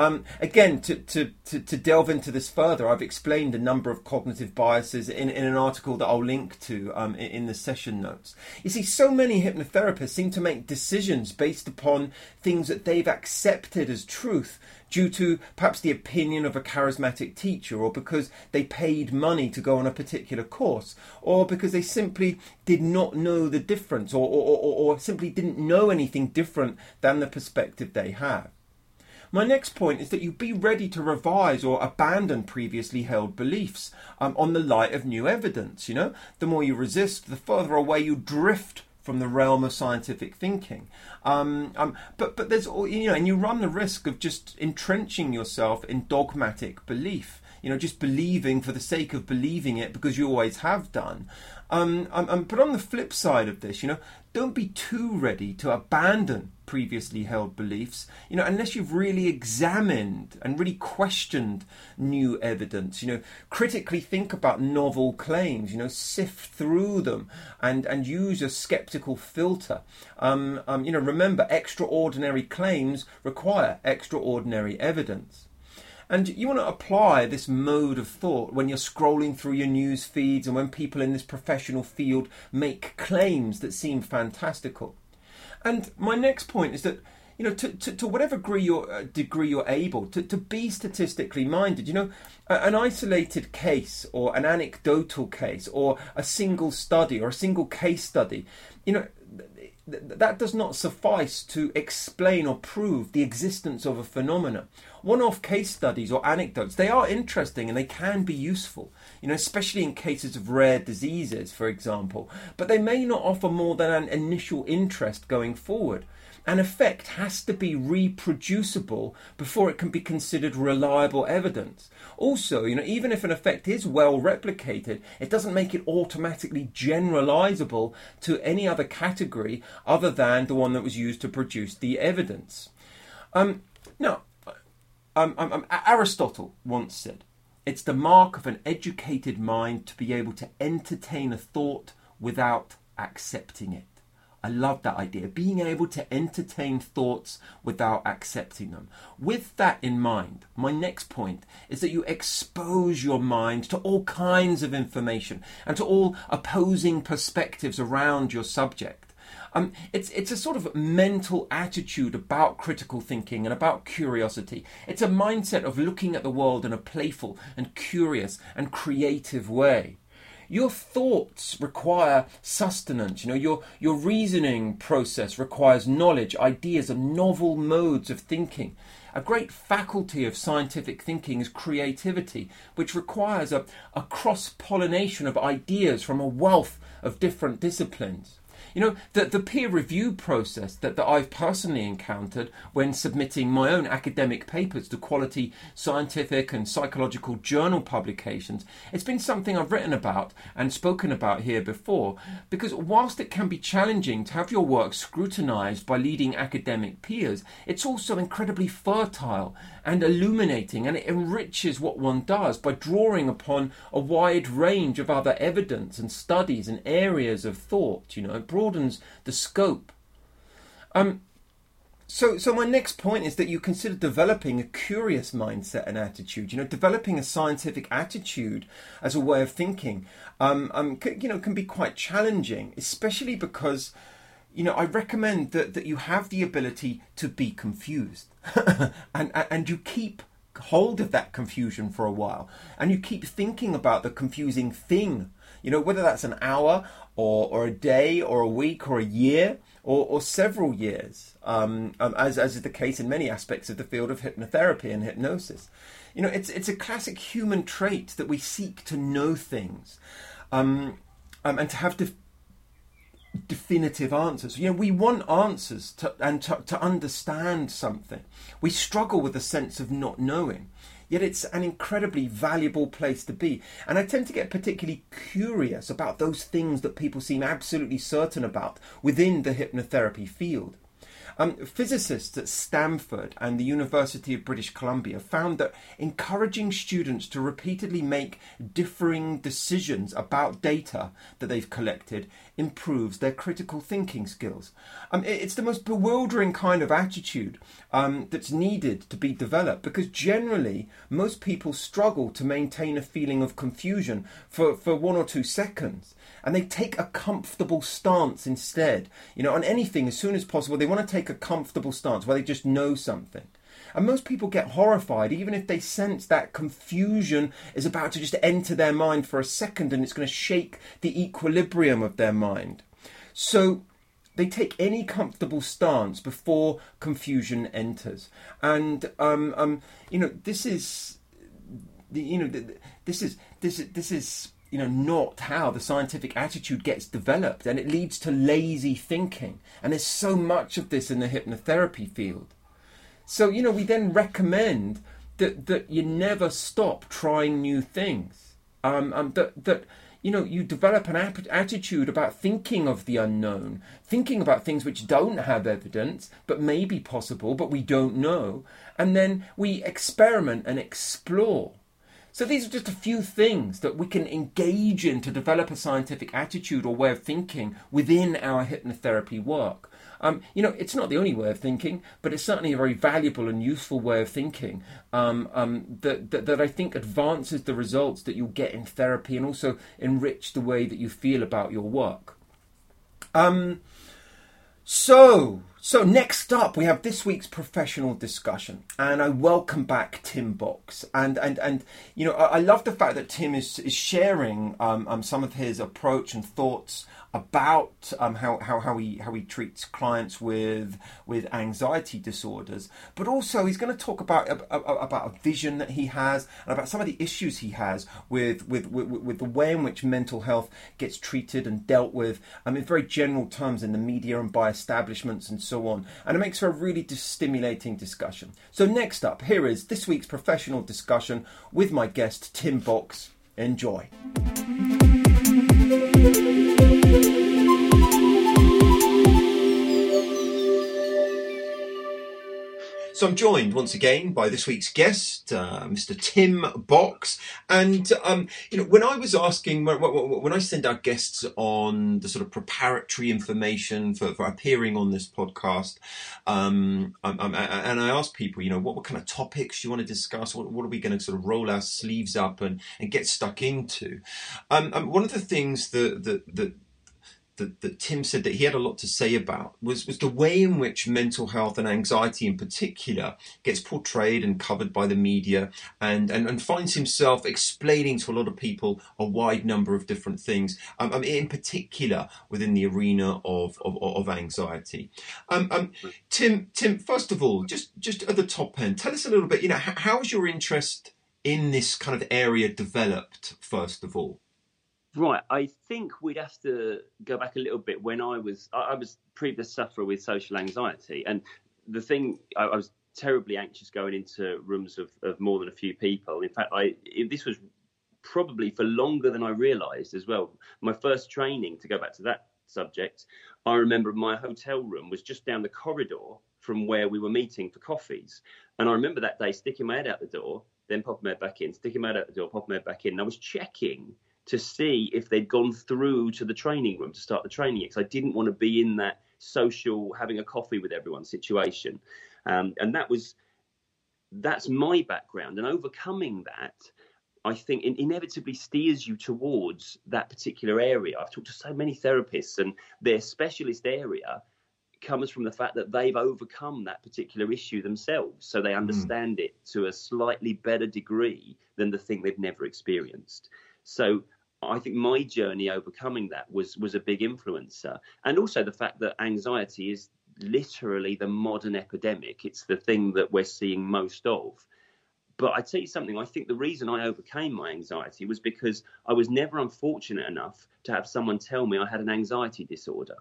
Um, again, to, to, to, to, delve into this further, I've explained a number of cognitive biases in, in an article that I'll link to um, in, in the session notes. You see, so many hypnotherapists seem to make decisions based upon things that they've accepted as truth due to perhaps the opinion of a charismatic teacher, or because they paid money to go on a particular course, or because they simply did not know the difference, or, or, or, or simply didn't know anything different than the perspective they have. My next point is that you be ready to revise or abandon previously held beliefs um, on the light of new evidence. You know, the more you resist, the further away you drift from the realm of scientific thinking. Um, um, but but there's you know, and you run the risk of just entrenching yourself in dogmatic belief. You know, just believing for the sake of believing it because you always have done. Um, um, um, but on the flip side of this, you know, don't be too ready to abandon previously held beliefs, you know, unless you've really examined and really questioned new evidence, you know, critically think about novel claims, you know, sift through them and, and use a skeptical filter. Um, um, you know, remember, extraordinary claims require extraordinary evidence. And you want to apply this mode of thought when you're scrolling through your news feeds and when people in this professional field make claims that seem fantastical. And my next point is that you know, to, to, to whatever degree you're, uh, degree you're able, to, to be statistically minded. You know, an isolated case or an anecdotal case or a single study or a single case study, you know, that does not suffice to explain or prove the existence of a phenomenon. One-off case studies or anecdotes, they are interesting and they can be useful, you know, especially in cases of rare diseases, for example, but they may not offer more than an initial interest going forward. An effect has to be reproducible before it can be considered reliable evidence. Also, you know, even if an effect is well replicated, it doesn't make it automatically generalizable to any other category other than the one that was used to produce the evidence. Um, now, um, um, um Aristotle once said, it's the mark of an educated mind to be able to entertain a thought without accepting it. I love that idea. Being able to entertain thoughts without accepting them. With that in mind, my next point is that you expose your mind to all kinds of information and to all opposing perspectives around your subject. Um, it's it's a sort of mental attitude about critical thinking and about curiosity. It's a mindset of looking at the world in a playful and curious and creative way your thoughts require sustenance. You know, your your reasoning process requires knowledge, ideas, and novel modes of thinking. A great faculty of scientific thinking is creativity, which requires a, a cross pollination of ideas from a wealth of different disciplines. You know, the, the peer review process that, that I've personally encountered when submitting my own academic papers to quality scientific and psychological journal publications, it's been something I've written about and spoken about here before, because whilst it can be challenging to have your work scrutinized by leading academic peers, it's also incredibly fertile and illuminating, and it enriches what one does by drawing upon a wide range of other evidence and studies and areas of thought. You know, it broadens the scope. Um, so, so my next point is that you consider developing a curious mindset and attitude. You know, developing a scientific attitude as a way of thinking, um, um, you know, can be quite challenging, especially because you know, I recommend that, that you have the ability to be confused and, and you keep hold of that confusion for a while and you keep thinking about the confusing thing, you know, whether that's an hour or, or a day or a week or a year or, or several years, um, um, as, as is the case in many aspects of the field of hypnotherapy and hypnosis. You know, it's, it's a classic human trait that we seek to know things um, um and to have to definitive answers. You know, we want answers to, and to, to understand something. We struggle with the sense of not knowing. Yet it's an incredibly valuable place to be. And I tend to get particularly curious about those things that people seem absolutely certain about within the hypnotherapy field. Um, physicists at Stanford and the University of British Columbia found that encouraging students to repeatedly make differing decisions about data that they've collected improves their critical thinking skills. Um, it's the most bewildering kind of attitude um, that's needed to be developed because generally most people struggle to maintain a feeling of confusion for, for one or two seconds and they take a comfortable stance instead. You know, on anything, as soon as possible, they want to take a comfortable stance where they just know something. And most people get horrified, even if they sense that confusion is about to just enter their mind for a second and it's going to shake the equilibrium of their mind. So they take any comfortable stance before confusion enters. And, um, um, you know, this is. You know, this is this is this is you know not how the scientific attitude gets developed and it leads to lazy thinking and there's so much of this in the hypnotherapy field so you know we then recommend that that you never stop trying new things. Um, um that that you know you develop an ap- attitude about thinking of the unknown thinking about things which don't have evidence but may be possible but we don't know. And then we experiment and explore. So these are just a few things that we can engage in to develop a scientific attitude or way of thinking within our hypnotherapy work. Um, you know, it's not the only way of thinking, but it's certainly a very valuable and useful way of thinking um, um, that, that, that I think advances the results that you'll get in therapy and also enrich the way that you feel about your work. Um, so, so next up, we have this week's professional discussion, and I welcome back Tim Box, and and and you know I, I love the fact that Tim is is sharing um, um, some of his approach and thoughts about um, how, how, how he how he treats clients with with anxiety disorders, but also he's going to talk about about a vision that he has and about some of the issues he has with with, with, with the way in which mental health gets treated and dealt with um, in very general terms in the media and by establishments and so on. And it makes for a really stimulating discussion. So next up, here is this week's professional discussion with my guest Tim Box. Enjoy. So I'm joined once again by this week's guest, uh, Mr. Tim Box. And, um, you know, when I was asking, when I send our guests on the sort of preparatory information for, for appearing on this podcast, um, I'm, I'm, and I ask people, you know, what, what kind of topics you want to discuss? What, what are we going to sort of roll our sleeves up and, and get stuck into? Um, um one of the things that, that, that that, that Tim said that he had a lot to say about was, was the way in which mental health and anxiety in particular gets portrayed and covered by the media and, and, and finds himself explaining to a lot of people a wide number of different things, um, um, in particular within the arena of, of, of anxiety. Um, um, Tim, Tim, first of all, just, just at the top end, tell us a little bit, you know, how, how's your interest in this kind of area developed, first of all? Right, I think we'd have to go back a little bit when I was I, was previous sufferer with social anxiety, and the thing I, I was terribly anxious going into rooms of, of more than a few people. In fact, I this was probably for longer than I realised as well. My first training, to go back to that subject, I remember my hotel room was just down the corridor from where we were meeting for coffees, and I remember that day sticking my head out the door, then popping my head back in, sticking my head out the door, popping my head back in, and I was checking to see if they'd gone through to the training room to start the training because I didn't want to be in that social having a coffee with everyone situation. Um, and that was that's my background and overcoming that I think inevitably steers you towards that particular area. I've talked to so many therapists, and their specialist area comes from the fact that they've overcome that particular issue themselves. So they hmm. understand mm. it to a slightly better degree than the thing they've never experienced. So I think my journey overcoming that was was a big influencer, and also the fact that anxiety is literally the modern epidemic. It's the thing that we're seeing most of. But I tell you something, I think the reason I overcame my anxiety was because I was never unfortunate enough to have someone tell me I had an anxiety disorder,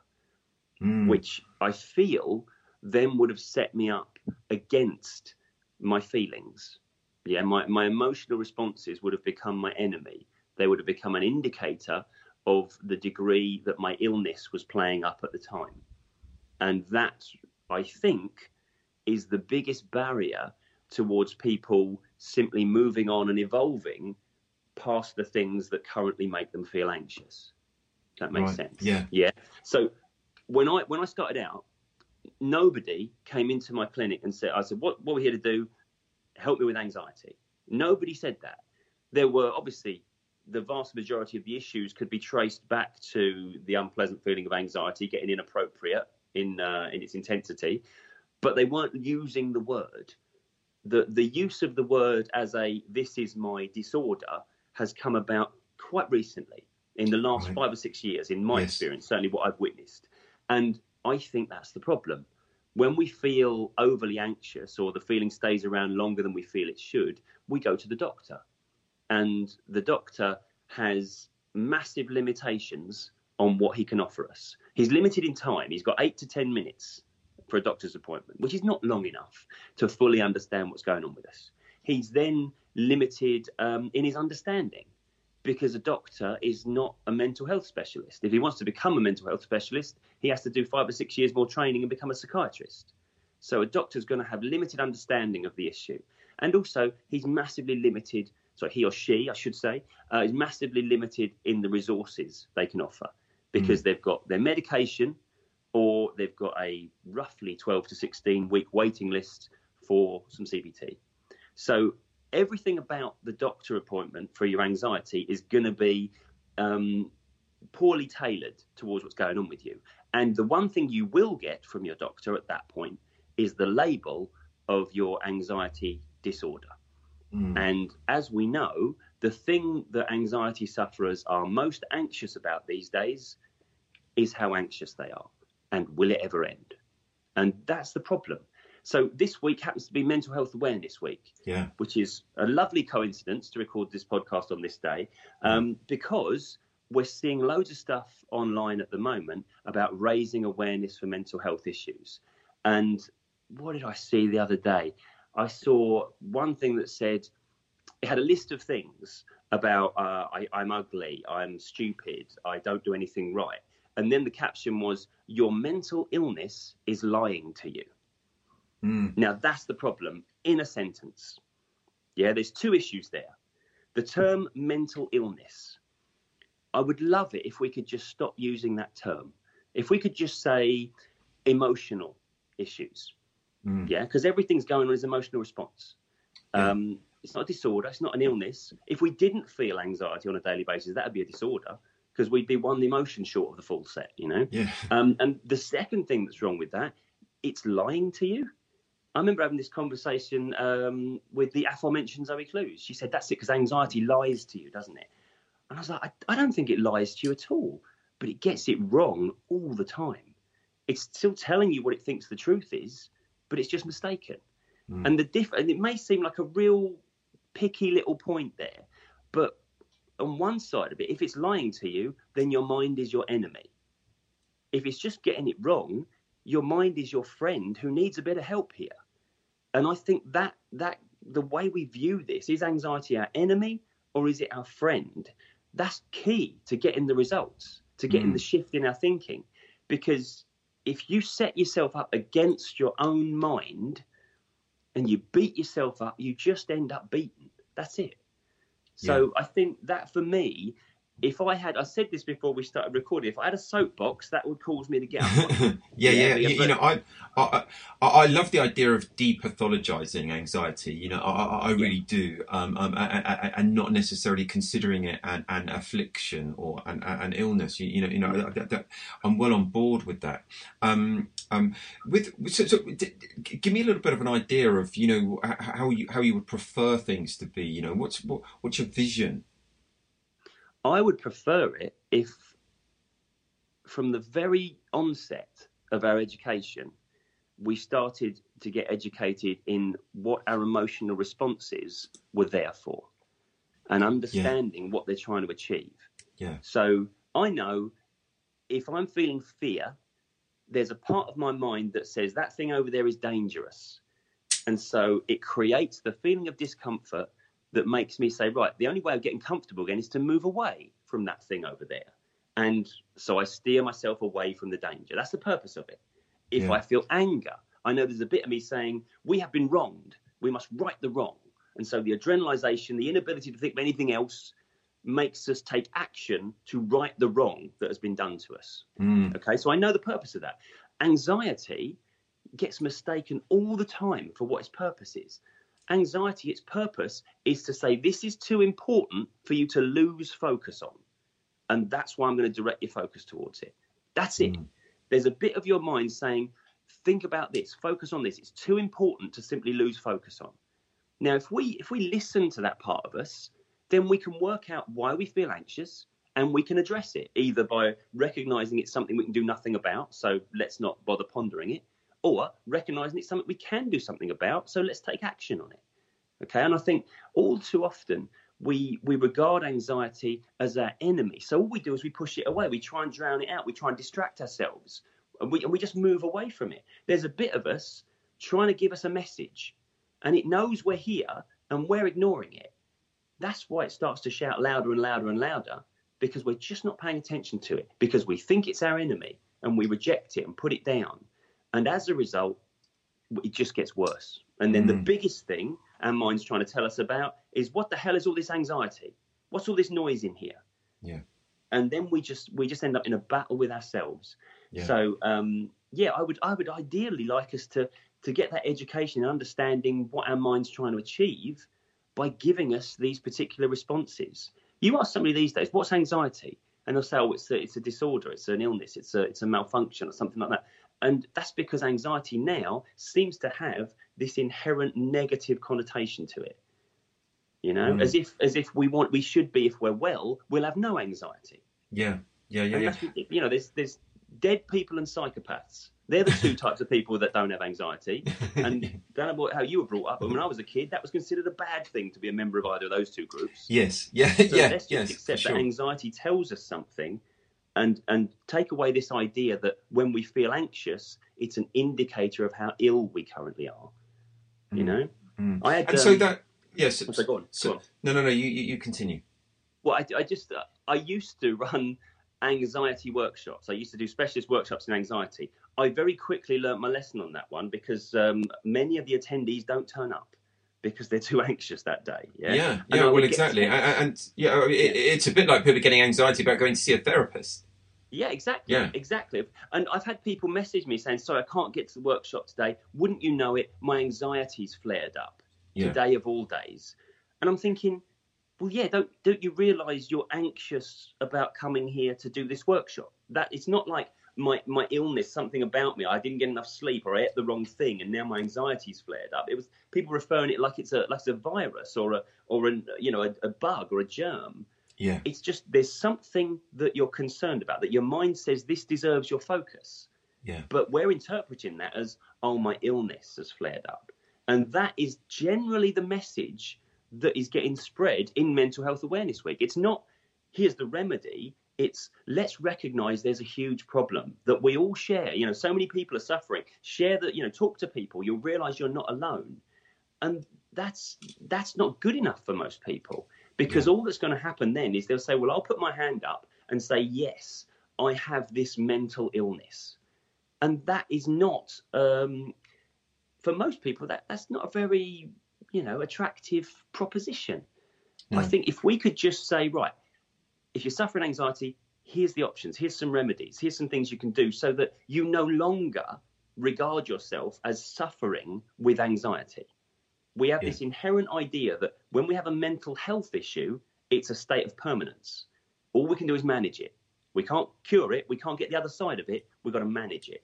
mm. which I feel then would have set me up against my feelings. Yeah, my, my emotional responses would have become my enemy they would have become an indicator of the degree that my illness was playing up at the time. And that, I think, is the biggest barrier towards people simply moving on and evolving past the things that currently make them feel anxious. That makes right. sense. Yeah. Yeah. So when I when I started out, nobody came into my clinic and said, I said, what, what are we here to do? Help me with anxiety. Nobody said that. There were obviously the vast majority of the issues could be traced back to the unpleasant feeling of anxiety, getting inappropriate in uh, in its intensity, but they weren't using the word. The the use of the word as a this is my disorder has come about quite recently in the last right. five or six years, in my yes. experience, certainly what I've witnessed. And I think that's the problem. When we feel overly anxious or the feeling stays around longer than we feel it should, we go to the doctor and the doctor has massive limitations on what he can offer us. He's limited in time. He's got eight to 10 minutes for a doctor's appointment, which is not long enough to fully understand what's going on with us. He's then limited um, in his understanding because a doctor is not a mental health specialist. If he wants to become a mental health specialist, he has to do five or six years more training and become a psychiatrist. So a doctor's going to have limited understanding of the issue. And also, he's massively limited so he or she, I should say, uh, is massively limited in the resources they can offer because mm. they've got their medication or they've got a roughly 12 to 16 week waiting list for some CBT. So everything about the doctor appointment for your anxiety is going to be um, poorly tailored towards what's going on with you. And the one thing you will get from your doctor at that point is the label of your anxiety disorder. Mm. And as we know, the thing that anxiety sufferers are most anxious about these days is how anxious they are and will it ever end? And that's the problem. So this week happens to be Mental Health Awareness Week, yeah. which is a lovely coincidence to record this podcast on this day um, because we're seeing loads of stuff online at the moment about raising awareness for mental health issues. And what did I see the other day? I saw one thing that said it had a list of things about uh, I, I'm ugly, I'm stupid, I don't do anything right. And then the caption was, Your mental illness is lying to you. Mm. Now, that's the problem in a sentence. Yeah, there's two issues there. The term mental illness. I would love it if we could just stop using that term. If we could just say emotional issues. Mm. Yeah, because everything's going on as emotional response. Yeah. Um, it's not a disorder. It's not an illness. If we didn't feel anxiety on a daily basis, that would be a disorder because we'd be one emotion short of the full set, you know? Yeah. Um, and the second thing that's wrong with that, it's lying to you. I remember having this conversation um, with the aforementioned Zoe Clews. She said, that's it, because anxiety lies to you, doesn't it? And I was like, I, I don't think it lies to you at all, but it gets it wrong all the time. It's still telling you what it thinks the truth is, but it's just mistaken. Mm. And the diff- and it may seem like a real picky little point there, but on one side of it, if it's lying to you, then your mind is your enemy. If it's just getting it wrong, your mind is your friend who needs a bit of help here. And I think that that the way we view this is anxiety our enemy or is it our friend? That's key to getting the results, to getting mm. the shift in our thinking. Because if you set yourself up against your own mind and you beat yourself up, you just end up beaten. That's it. So yeah. I think that for me, if I had, I said this before we started recording, if I had a soapbox, that would cause me to get up. yeah, yeah, yeah. You, you, know, I, I, I love the idea of depathologizing anxiety. You know, I, I really yeah. do, um, um, and not necessarily considering it an, an affliction or an, an illness. You, you know, you know, that, that, I'm well on board with that. Um, um, with so, so d- give me a little bit of an idea of you know how you how you would prefer things to be. You know, what's what, what's your vision? I would prefer it if, from the very onset of our education, we started to get educated in what our emotional responses were there for and understanding yeah. what they're trying to achieve. Yeah. So I know if I'm feeling fear, there's a part of my mind that says that thing over there is dangerous. And so it creates the feeling of discomfort that makes me say, right, the only way of getting comfortable again is to move away from that thing over there. And so I steer myself away from the danger. That's the purpose of it. If yeah. I feel anger, I know there's a bit of me saying, we have been wronged. We must right the wrong. And so the adrenalization, the inability to think of anything else, makes us take action to right the wrong that has been done to us. Mm. Okay, so I know the purpose of that. Anxiety gets mistaken all the time for what its purpose is anxiety, its purpose is to say, this is too important for you to lose focus on. And that's why I'm going to direct your focus towards it. That's it. Mm. There's a bit of your mind saying, think about this, focus on this. It's too important to simply lose focus on. Now, if we if we listen to that part of us, then we can work out why we feel anxious and we can address it either by recognizing it's something we can do nothing about, so let's not bother pondering it, or recognizing it's something we can do something about, so let's take action on it. Okay, and I think all too often we we regard anxiety as our enemy. So all we do is we push it away, we try and drown it out, we try and distract ourselves, and we and we just move away from it. There's a bit of us trying to give us a message, and it knows we're here and we're ignoring it. That's why it starts to shout louder and louder and louder because we're just not paying attention to it because we think it's our enemy and we reject it and put it down and as a result, it just gets worse. And then mm. the biggest thing our mind's trying to tell us about is what the hell is all this anxiety? What's all this noise in here? Yeah. And then we just we just end up in a battle with ourselves. Yeah. So um, yeah, I would I would ideally like us to to get that education and understanding what our mind's trying to achieve by giving us these particular responses. You ask somebody these days, what's anxiety? And they'll say, oh, it's a, it's a disorder, it's an illness, it's a, it's a malfunction or something like that. And that's because anxiety now seems to have this inherent negative connotation to it. You know, mm. as if as if we want we should be if we're well, we'll have no anxiety. Yeah, yeah, yeah. yeah. You know, there's there's dead people and psychopaths. They're the two types of people that don't have anxiety. And don't know how you were brought up, but when I was a kid, that was considered a bad thing to be a member of either of those two groups. Yes, yeah, so yeah. Let's just yes, accept sure. that anxiety tells us something and and take away this idea that when we feel anxious, it's an indicator of how ill we currently are. You mm. know, mm. I had, and um, so that yes. So go on. So, go on. No, no, no. You you, continue. Well, I, I just uh, I used to run anxiety workshops. I used to do specialist workshops in anxiety. I very quickly learnt my lesson on that one because um, many of the attendees don't turn up because they're too anxious that day. Yeah, yeah, yeah well, exactly. And, and, yeah, it, it's a bit like people getting anxiety about going to see a therapist. Yeah, exactly. Yeah. Exactly. And I've had people message me saying, Sorry, I can't get to the workshop today. Wouldn't you know it? My anxiety's flared up yeah. today of all days. And I'm thinking, well, yeah, don't don't you realise you're anxious about coming here to do this workshop? That it's not like my my illness, something about me, I didn't get enough sleep, or I ate the wrong thing, and now my anxiety's flared up. It was people referring it like it's a like it's a virus or a or a you know a, a bug or a germ. Yeah, it's just there's something that you're concerned about that your mind says this deserves your focus. Yeah, but we're interpreting that as oh my illness has flared up, and that is generally the message that is getting spread in Mental Health Awareness Week. It's not here's the remedy. It's let's recognize there's a huge problem that we all share. You know, so many people are suffering. Share that, you know, talk to people. You'll realize you're not alone. And that's that's not good enough for most people because yeah. all that's going to happen then is they'll say, well, I'll put my hand up and say, yes, I have this mental illness. And that is not, um, for most people, that, that's not a very you know, attractive proposition. I think if we could just say, right, if you're suffering anxiety, here's the options, here's some remedies, here's some things you can do so that you no longer regard yourself as suffering with anxiety. We have yeah. this inherent idea that when we have a mental health issue, it's a state of permanence. All we can do is manage it. We can't cure it, we can't get the other side of it, we've got to manage it.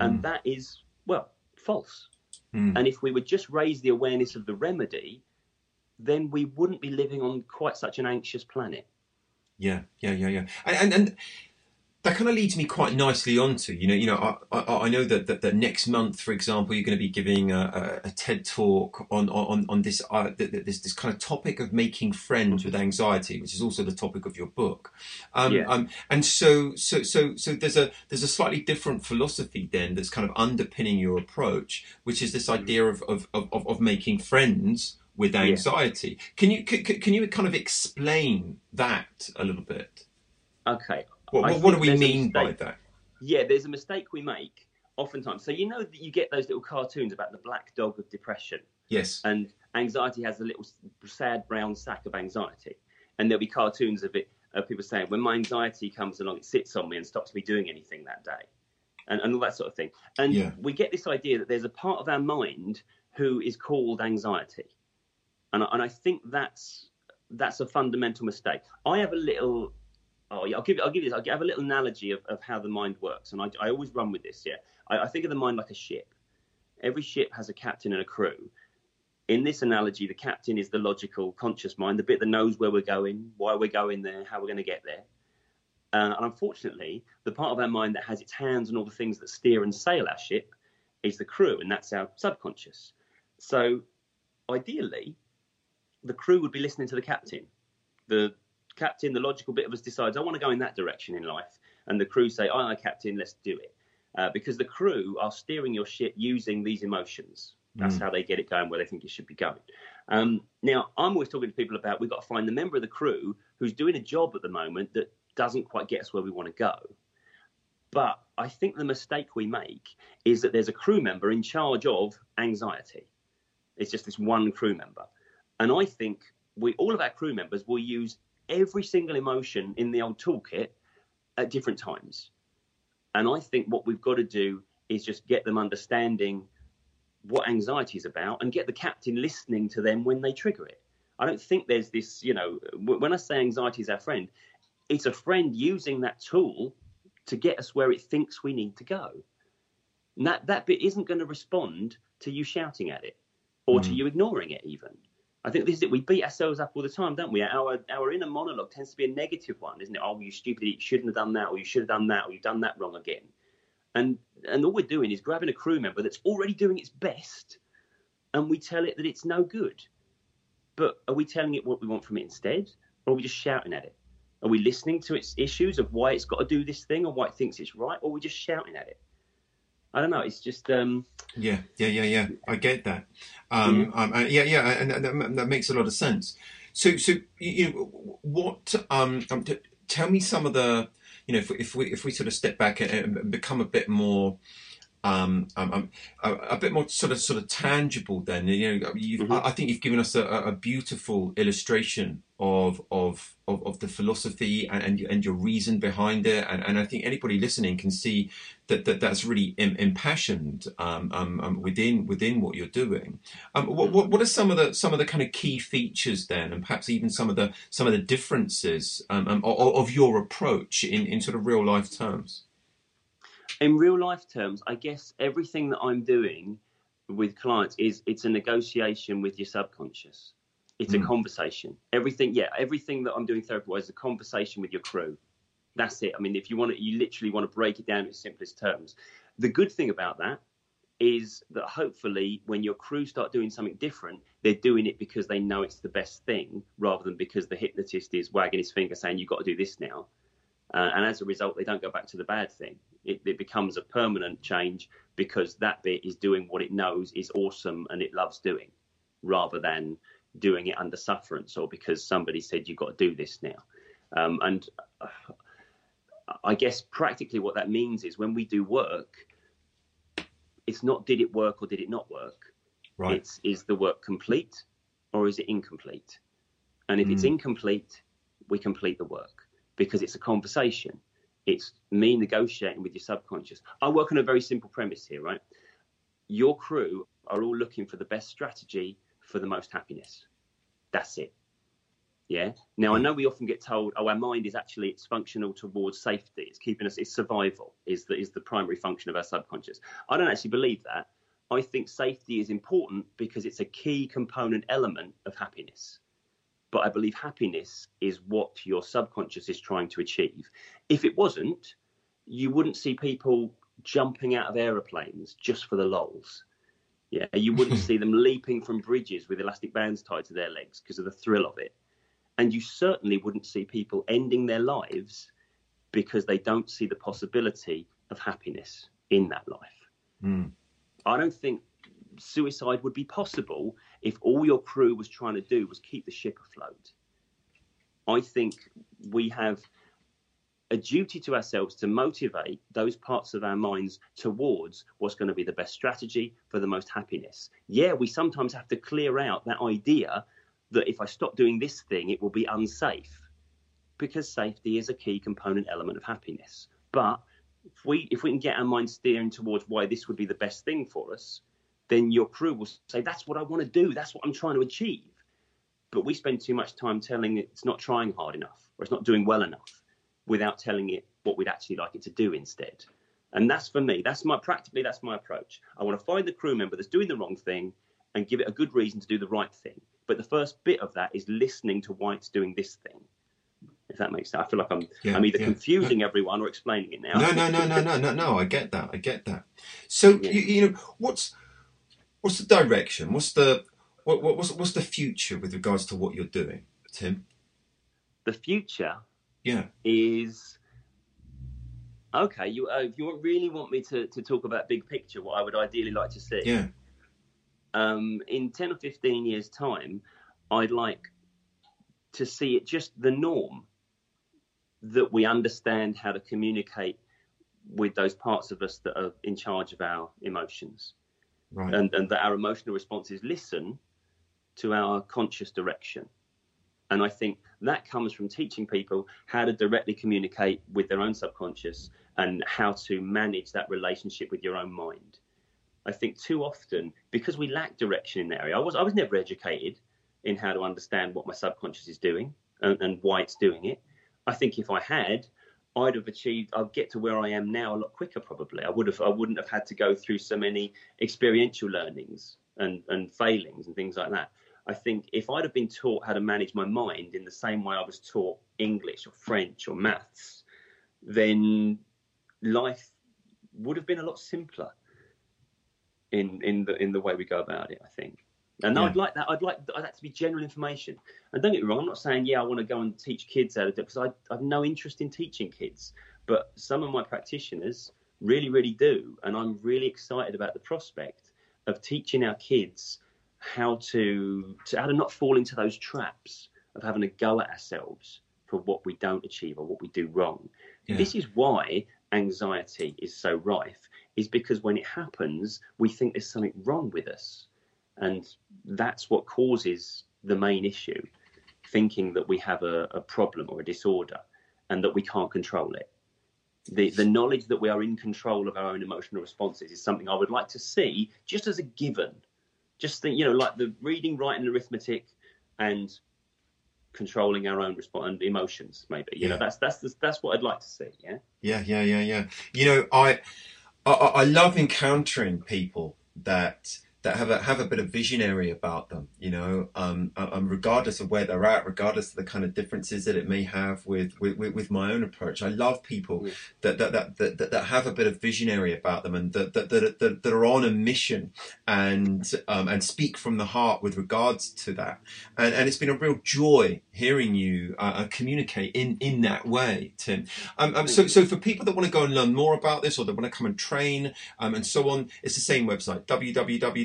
Mm. And that is, well, false. Mm. And if we would just raise the awareness of the remedy, then we wouldn't be living on quite such an anxious planet. Yeah, yeah, yeah, yeah. And and, and that kind of leads me quite nicely onto you know you know I, I, I know that, that, that next month for example you're going to be giving a, a, a TED talk on on on this uh, this this kind of topic of making friends with anxiety which is also the topic of your book um, yeah. um, and so so so so there's a there's a slightly different philosophy then that's kind of underpinning your approach which is this mm-hmm. idea of of of, of making friends with anxiety yeah. can you can, can you kind of explain that a little bit okay what, what, what do we mean by that? Yeah, there's a mistake we make oftentimes. So you know that you get those little cartoons about the black dog of depression. Yes. And anxiety has a little sad brown sack of anxiety, and there'll be cartoons of it of people saying, when my anxiety comes along, it sits on me and stops me doing anything that day, and, and all that sort of thing. And yeah. we get this idea that there's a part of our mind who is called anxiety, and and I think that's that's a fundamental mistake. I have a little oh yeah, I'll give I'll give you this. I'll give, have a little analogy of, of how the mind works, and I, I always run with this. Yeah, I, I think of the mind like a ship. Every ship has a captain and a crew. In this analogy, the captain is the logical, conscious mind, the bit that knows where we're going, why we're going there, how we're going to get there. Uh, and unfortunately, the part of our mind that has its hands on all the things that steer and sail our ship is the crew, and that's our subconscious. So, ideally, the crew would be listening to the captain. The captain, the logical bit of us decides, I want to go in that direction in life. And the crew say, aye, aye, captain, let's do it. Uh, because the crew are steering your ship using these emotions. That's mm. how they get it going where they think it should be going. Um, now, I'm always talking to people about we've got to find the member of the crew who's doing a job at the moment that doesn't quite get us where we want to go. But I think the mistake we make is that there's a crew member in charge of anxiety. It's just this one crew member. And I think we all of our crew members will use every single emotion in the old toolkit at different times. And I think what we've got to do is just get them understanding what anxiety is about and get the captain listening to them when they trigger it. I don't think there's this, you know, when I say anxiety is our friend, it's a friend using that tool to get us where it thinks we need to go. And that, that bit isn't going to respond to you shouting at it or mm. to you ignoring it, even. I think this is it. We beat ourselves up all the time, don't we? Our our inner monologue tends to be a negative one, isn't it? Oh, you stupid! You shouldn't have done that, or you should have done that, or you've done that wrong again. And and all we're doing is grabbing a crew member that's already doing its best, and we tell it that it's no good. But are we telling it what we want from it instead, or are we just shouting at it? Are we listening to its issues of why it's got to do this thing or why it thinks it's right, or are we just shouting at it? I don't know. It's just um, yeah, yeah, yeah, yeah. I get that. Um, um, uh, yeah, yeah, and that, that, makes a lot of sense. So, so you know, what? Um, um, t- tell me some of the, you you know, if, if we if we sort of step back and become a bit more um, um, um, a, a, bit more sort of sort of tangible. Then you know, mm-hmm. I, I, think you've given us a, a beautiful illustration of of of, of the philosophy and, and, and your reason behind it, and, and I think anybody listening can see that, that that's really Im- impassioned um, um, um, within within what you're doing. what, what what are some of the some of the kind of key features then, and perhaps even some of the some of the differences of, of your approach in, in sort of real life terms? In real life terms, I guess everything that I'm doing with clients is it's a negotiation with your subconscious. It's mm. a hmm. conversation. Everything, yeah, everything that I'm doing therapy wise is a conversation with your crew. That's it. I mean, if you want to, you literally want to break it down in simplest terms. The good thing about that is that hopefully when your crew start doing something different, they're doing it because they know it's the best thing rather than because the hypnotist is wagging his finger saying, you've got to do this now. Uh, and as a result, they don't go back to the bad thing. It, it, becomes a permanent change because that bit is doing what it knows is awesome and it loves doing, rather than doing it under sufferance or because somebody said you've got to do this now. Um, and uh, I guess practically what that means is when we do work, it's not did it work or did it not work. Right. It's is the work complete or is it incomplete? And if mm. it's incomplete, we complete the work because it's a conversation. It's me negotiating with your subconscious. I work on a very simple premise here, right? Your crew are all looking for the best strategy for the most happiness. That's it. Yeah. Now I hmm. know we often get told, oh, our mind is actually it's functional towards safety. It's keeping us. It's survival is the is the primary function of our subconscious. I don't actually believe that. I think safety is important because it's a key component element of happiness but I believe happiness is what your subconscious is trying to achieve. If it wasn't, you wouldn't see people jumping out of aeroplanes just for the lols. Yeah, you wouldn't see them leaping from bridges with elastic bands tied to their legs because of the thrill of it. And you certainly wouldn't see people ending their lives because they don't see the possibility of happiness in that life. Mm. I don't think suicide would be possible if all your crew was trying to do was keep the ship afloat. I think we have a duty to ourselves to motivate those parts of our minds towards what's going to be the best strategy for the most happiness. Yeah, we sometimes have to clear out that idea that if I stop doing this thing, it will be unsafe, because safety is a key component element of happiness. But if we if we can get our mind steering towards why this would be the best thing for us, then your crew will say, That's what I want to do. That's what I'm trying to achieve. But we spend too much time telling it it's not trying hard enough or it's not doing well enough without telling it what we'd actually like it to do instead. And that's for me, that's my practically that's my approach. I want to find the crew member that's doing the wrong thing and give it a good reason to do the right thing. But the first bit of that is listening to why it's doing this thing. If that makes sense, I feel like I'm yeah, I'm either yeah. confusing no. everyone or explaining it now. No, no, no, no, no, no, no. I get that. I get that. So yeah. you, you know what's what's the direction? What's the what, what's what's the future with regards to what you're doing, Tim? The future, yeah, is okay. You uh, if you really want me to to talk about big picture, what I would ideally like to see, yeah. Um, in ten or fifteen years' time, I'd like to see it just the norm that we understand how to communicate with those parts of us that are in charge of our emotions right. and, and that our emotional responses listen to our conscious direction. And I think that comes from teaching people how to directly communicate with their own subconscious and how to manage that relationship with your own mind. I think too often, because we lack direction in that area, I was I was never educated in how to understand what my subconscious is doing and, and why it's doing it. I think if I had, I'd have achieved. I'd get to where I am now a lot quicker. Probably, I would have. I wouldn't have had to go through so many experiential learnings and and failings and things like that. I think if I'd have been taught how to manage my mind in the same way I was taught English or French or maths, then life would have been a lot simpler in in the in the way we go about it. I think. And yeah. I'd like that. I'd like that to be general information. And don't get me wrong. I'm not saying yeah, I want to go and teach kids how to do it because I, I have no interest in teaching kids. But some of my practitioners really, really do, and I'm really excited about the prospect of teaching our kids how to, to how to not fall into those traps of having a go at ourselves for what we don't achieve or what we do wrong. Yeah. This is why anxiety is so rife, is because when it happens, we think there's something wrong with us. And that's what causes the main issue thinking that we have a, a problem or a disorder and that we can't control it. The, the knowledge that we are in control of our own emotional responses is something I would like to see just as a given. Just think, you know, like the reading, writing, arithmetic, and controlling our own response and emotions. Maybe you Yeah. know that's that's the, that's what I'd like to see. Yeah. Yeah, yeah, yeah, yeah. You know, I, I, I love encountering people that that have a have a bit of visionary about them. You know, um, um, regardless of where they're at, regardless of the kind of differences that it may have with with, with, my own approach. I love people Yeah. that, that, that, that, that, that have a bit of visionary about them and that that, that, that, that are on a mission and um, and speak from the heart with regards to that. And and it's been a real joy hearing you uh, uh, communicate in in that way, Tim. Um, um, so, so for people that want to go and learn more about this, or they want to come and train, um, and so on, it's the same website: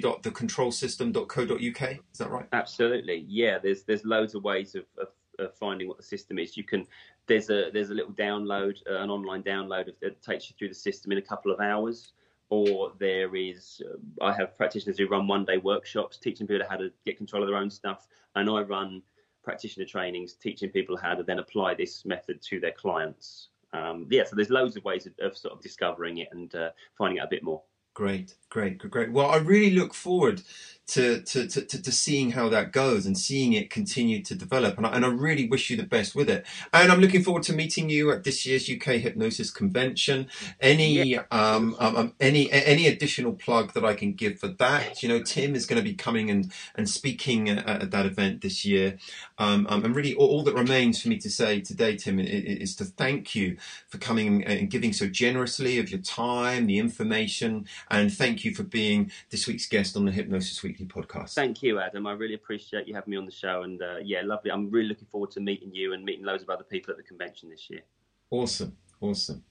www.thecontrolsystem.co.uk. Is that right? Absolutely, yeah. There's there's loads of ways of, of, of finding what the system is. You can there's a there's a little download, uh, an online download that takes you through the system in a couple of hours. Or there is, uh, I have practitioners who run one day workshops teaching people how to get control of their own stuff, and I run practitioner trainings teaching people how to then apply this method to their clients. Um, yeah, so there's loads of ways of, of sort of discovering it and uh, finding out a bit more. Great, great, great. Well, I really look forward to, to, to, to, to seeing how that goes and seeing it continue to develop. And I, and I really wish you the best with it. And I'm looking forward to meeting you at this year's UK Hypnosis Convention. Any um, um, um, any any additional plug that I can give for that? You know, Tim is going to be coming and and speaking at, at that event this year. Um, um, and really, all, all that remains for me to say today, Tim, i- i- is to thank you for coming and giving so generously of your time, the information, and thank you for being this week's guest on the Hypnosis Weekly podcast. Thank you, Adam. I really appreciate you having me on the show. And uh, yeah, lovely. I'm really looking forward to meeting you and meeting loads of other people at the convention this year. Awesome, awesome.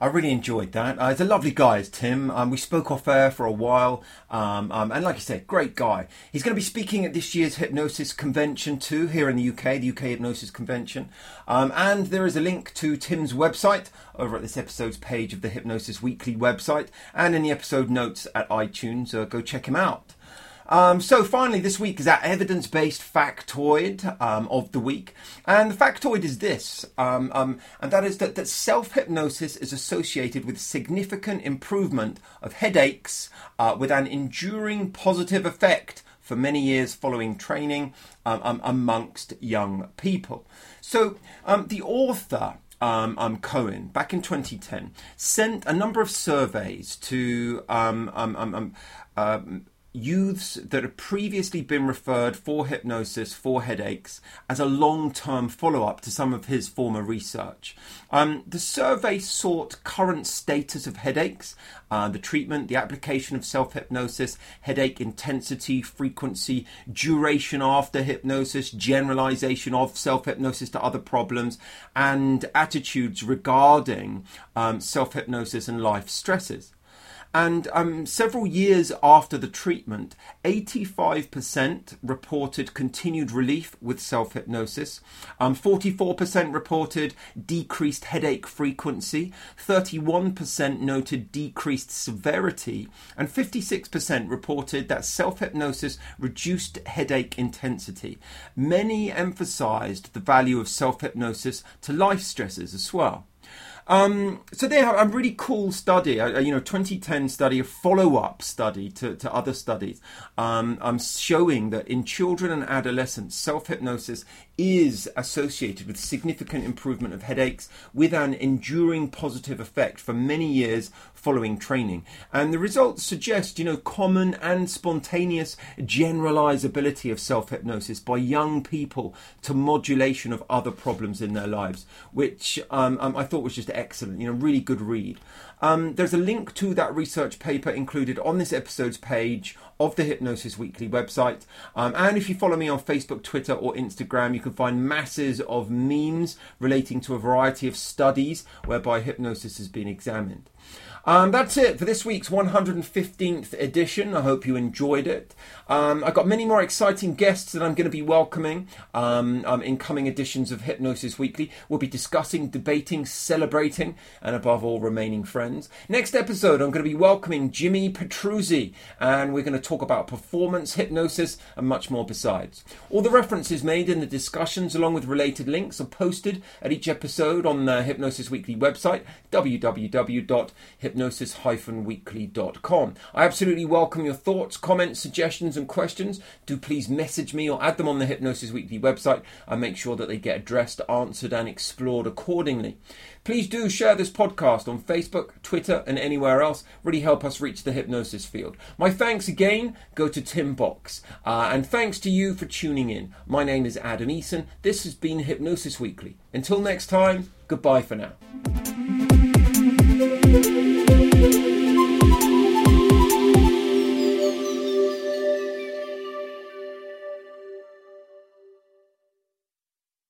I really enjoyed that. Uh, he's a lovely guy, is Tim. Um, we spoke off air for a while, um, um, and like you said, great guy. He's going to be speaking at this year's hypnosis convention too, here in the UK, the UK Hypnosis Convention. Um, and there is a link to Tim's website over at this episode's page of the Hypnosis Weekly website, and in the episode notes at iTunes. Uh, go check him out. Um, so finally, this week is our evidence-based factoid um, of the week, and the factoid is this, um, um, and that is that, that self-hypnosis is associated with significant improvement of headaches uh, with an enduring positive effect for many years following training um, um, amongst young people. So the author um, um, Kohen back in 2010 sent a number of surveys to um, um, youths that had previously been referred for hypnosis for headaches as a long term follow up to some of his former research. Um, the survey sought current status of headaches, uh, the treatment, the application of self hypnosis, headache intensity, frequency, duration after hypnosis, generalization of self hypnosis to other problems, and attitudes regarding um, self hypnosis and life stresses. And um, several years after the treatment, 85% reported continued relief with self hypnosis, um, 44% reported decreased headache frequency, 31% noted decreased severity, and 56% reported that self hypnosis reduced headache intensity. Many emphasized the value of self hypnosis to life stresses as well. Um, so they have a really cool study, a, you know, 2010 study, a follow-up study to, to other studies, um, um, showing that in children and adolescents, self-hypnosis is associated with significant improvement of headaches with an enduring positive effect for many years following training. And the results suggest, you know, common and spontaneous generalizability of self-hypnosis by young people to modulation of other problems in their lives, which um, um, I thought was just excellent. You know, really good read. Um, there's a link to that research paper included on this episode's page of the Hypnosis Weekly website. Um, and if you follow me on Facebook, Twitter, or Instagram, you can find masses of memes relating to a variety of studies whereby hypnosis has been examined. Um, that's it for this week's 115th edition. I hope you enjoyed it. Um, I've got many more exciting guests that I'm going to be welcoming um, um, in coming editions of Hypnosis Weekly. We'll be discussing, debating, celebrating, and above all, remaining friends. Next episode, I'm going to be welcoming Jimmy Petruzzi, and we're going to talk about performance hypnosis and much more besides. All the references made in the discussions, along with related links, are posted at each episode on the Hypnosis Weekly website, www.hypnosis-weekly.com. I absolutely welcome your thoughts, comments, suggestions, and questions. Do please message me or add them on the Hypnosis Weekly website. I make sure that they get addressed, answered, and explored accordingly. Please do share this podcast on Facebook, Twitter, and anywhere else. Really help us reach the hypnosis field. My thanks again go to Tim Box, uh, and thanks to you for tuning in. My name is Adam Eason. This has been Hypnosis Weekly. Until next time, goodbye for now.